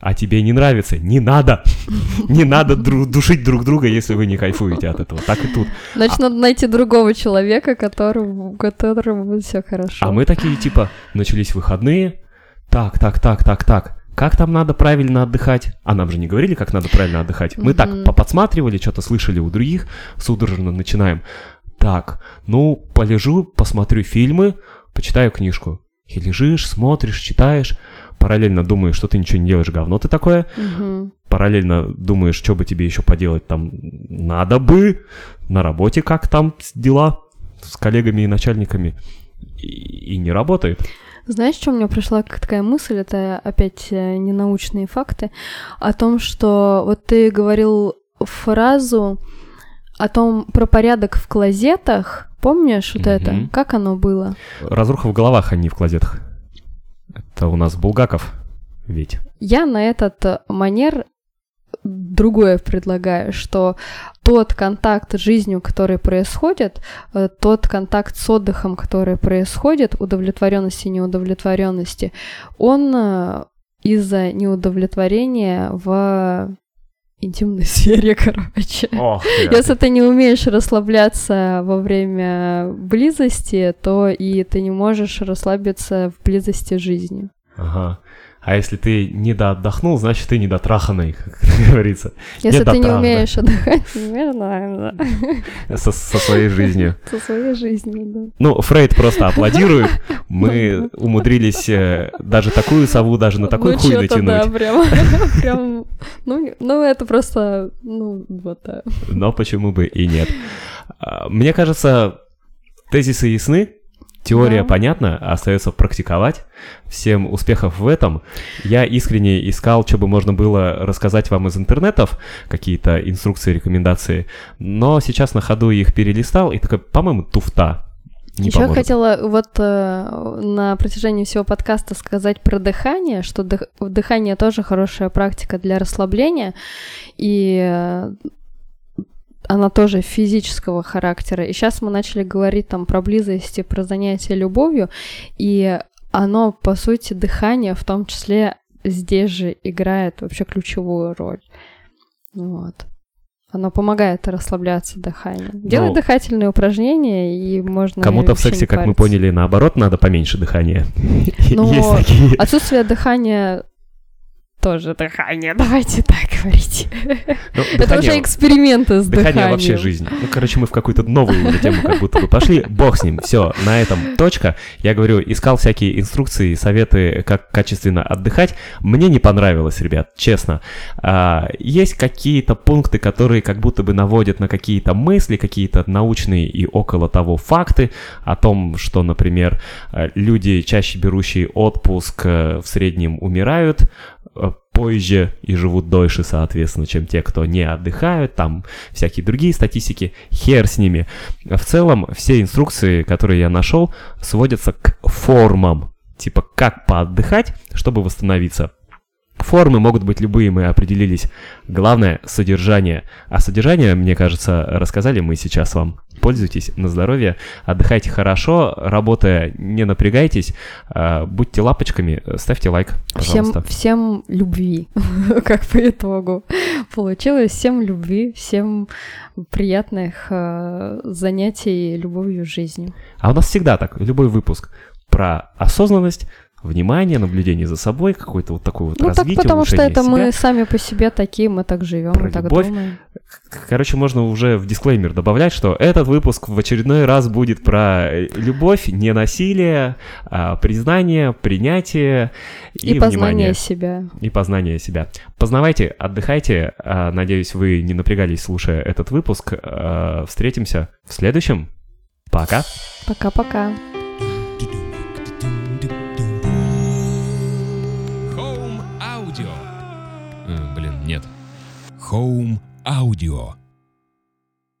Speaker 1: А тебе не нравится? Не надо! Не надо душить друг друга, если вы не кайфуете от этого. Так и тут.
Speaker 2: Значит, надо найти другого человека, которому, которому будет все хорошо.
Speaker 1: А мы такие, типа, начались выходные. Так, так, так, так, так. Как там надо правильно отдыхать? А нам же не говорили, как надо правильно отдыхать. Мы так
Speaker 2: Мгм.
Speaker 1: поподсматривали, что-то слышали у других, судорожно начинаем. Так, ну, полежу, посмотрю фильмы, почитаю книжку. И лежишь, смотришь, читаешь, параллельно думаешь, что ты ничего не делаешь, говно ты такое.
Speaker 2: Мгм.
Speaker 1: Параллельно думаешь, что бы тебе еще поделать там надо бы, на работе как там дела. с коллегами и начальниками и, и не работает.
Speaker 2: Знаешь, что мне пришла такая мысль, это опять э, ненаучные факты, о том, что вот ты говорил фразу о том про порядок в клозетах, помнишь вот это? Как оно было?
Speaker 1: Разруха в головах, а не в клозетах. Это у нас Булгаков ведь.
Speaker 2: Я на этот э, манер другое предлагаю, что тот контакт с жизнью, который происходит, э, тот контакт с отдыхом, который происходит, удовлетворенности и неудовлетворенности, он э, из-за неудовлетворения в интимной сфере, короче.
Speaker 1: Ох,
Speaker 2: Если ты не умеешь расслабляться во время близости, то и ты не можешь расслабиться в близости с жизнью.
Speaker 1: Ага. А если ты не доотдохнул, значит, ты недотраханный, как говорится,
Speaker 2: Если ты не умеешь отдыхать, не умеешь, да,
Speaker 1: со, со своей жизнью.
Speaker 2: со своей жизнью, да.
Speaker 1: Ну, Фрейд просто аплодирует. Мы умудрились э, даже такую сову даже на такой
Speaker 2: ну,
Speaker 1: хуй
Speaker 2: чё-то,
Speaker 1: натянуть.
Speaker 2: да, прям, прям, ну, ну, это просто, ну, вот, да.
Speaker 1: Но почему бы и нет. А, Мне кажется, тезисы ясны, теория
Speaker 2: Да.
Speaker 1: понятна, остается практиковать. Всем успехов в этом. Я искренне искал, что бы можно было рассказать вам из интернетов, какие-то инструкции, рекомендации, но сейчас на ходу их перелистал и такой, по-моему, туфта. Не
Speaker 2: Еще
Speaker 1: поможет.
Speaker 2: хотела вот э, на протяжении всего подкаста сказать про дыхание, что дых- дыхание тоже хорошая практика для расслабления, и э, она тоже физического характера. И сейчас мы начали говорить там про близость и про занятие любовью, и оно, по сути, дыхание в том числе здесь же играет вообще ключевую роль. Вот. Оно помогает расслабляться дыхание. Делай
Speaker 1: Ну,
Speaker 2: дыхательные упражнения, и можно...
Speaker 1: Кому-то в сексе, как мы поняли, наоборот, надо поменьше дыхания.
Speaker 2: Ну. Отсутствие дыхания тоже дыхание, давайте так говорить.
Speaker 1: Ну,
Speaker 2: Это
Speaker 1: дыхание-
Speaker 2: уже эксперименты с
Speaker 1: Дыхание
Speaker 2: дыханием.
Speaker 1: вообще жизнь. Ну, короче, мы в какую-то новую уже тему как будто бы пошли. Бог с ним. Все, на этом точка. Я говорю, искал всякие инструкции, советы, как качественно отдыхать. Мне не понравилось, ребят, честно. А, есть какие-то пункты, которые как будто бы наводят на какие-то мысли, какие-то научные и около того факты о том, что, например, э, люди, чаще берущие отпуск, э, в среднем умирают позже и живут дольше, соответственно, чем те, кто не отдыхают, там всякие другие статистики, хер с ними. В целом, все инструкции, которые я нашел, сводятся к формам, типа как поотдыхать, чтобы восстановиться. Формы могут быть любые, мы определились. Главное — содержание. А содержание, мне кажется, рассказали мы сейчас вам. Пользуйтесь на здоровье, отдыхайте хорошо, работая, не напрягайтесь, а, будьте лапочками, ставьте лайк, пожалуйста.
Speaker 2: Всем, всем любви, как по итогу получилось. Всем любви, всем приятных э, занятий любовью жизнью.
Speaker 1: А у нас всегда так, любой выпуск про осознанность, внимание, наблюдение за собой, какое-то вот такое вот
Speaker 2: Ну так
Speaker 1: развитие,
Speaker 2: потому что это мы
Speaker 1: себя.
Speaker 2: сами по себе такие, мы так живем,
Speaker 1: Про
Speaker 2: мы так
Speaker 1: любовь.
Speaker 2: думаем.
Speaker 1: Короче, можно уже в дисклеймер добавлять, что этот выпуск в очередной раз будет про э, любовь, не насилие, а признание, принятие и,
Speaker 2: И, познание
Speaker 1: внимание.
Speaker 2: себя.
Speaker 1: И познание себя. Познавайте, отдыхайте. А, Надеюсь, вы не напрягались, слушая этот выпуск. А, Встретимся в следующем. Пока.
Speaker 2: Пока-пока.
Speaker 4: Home Audio.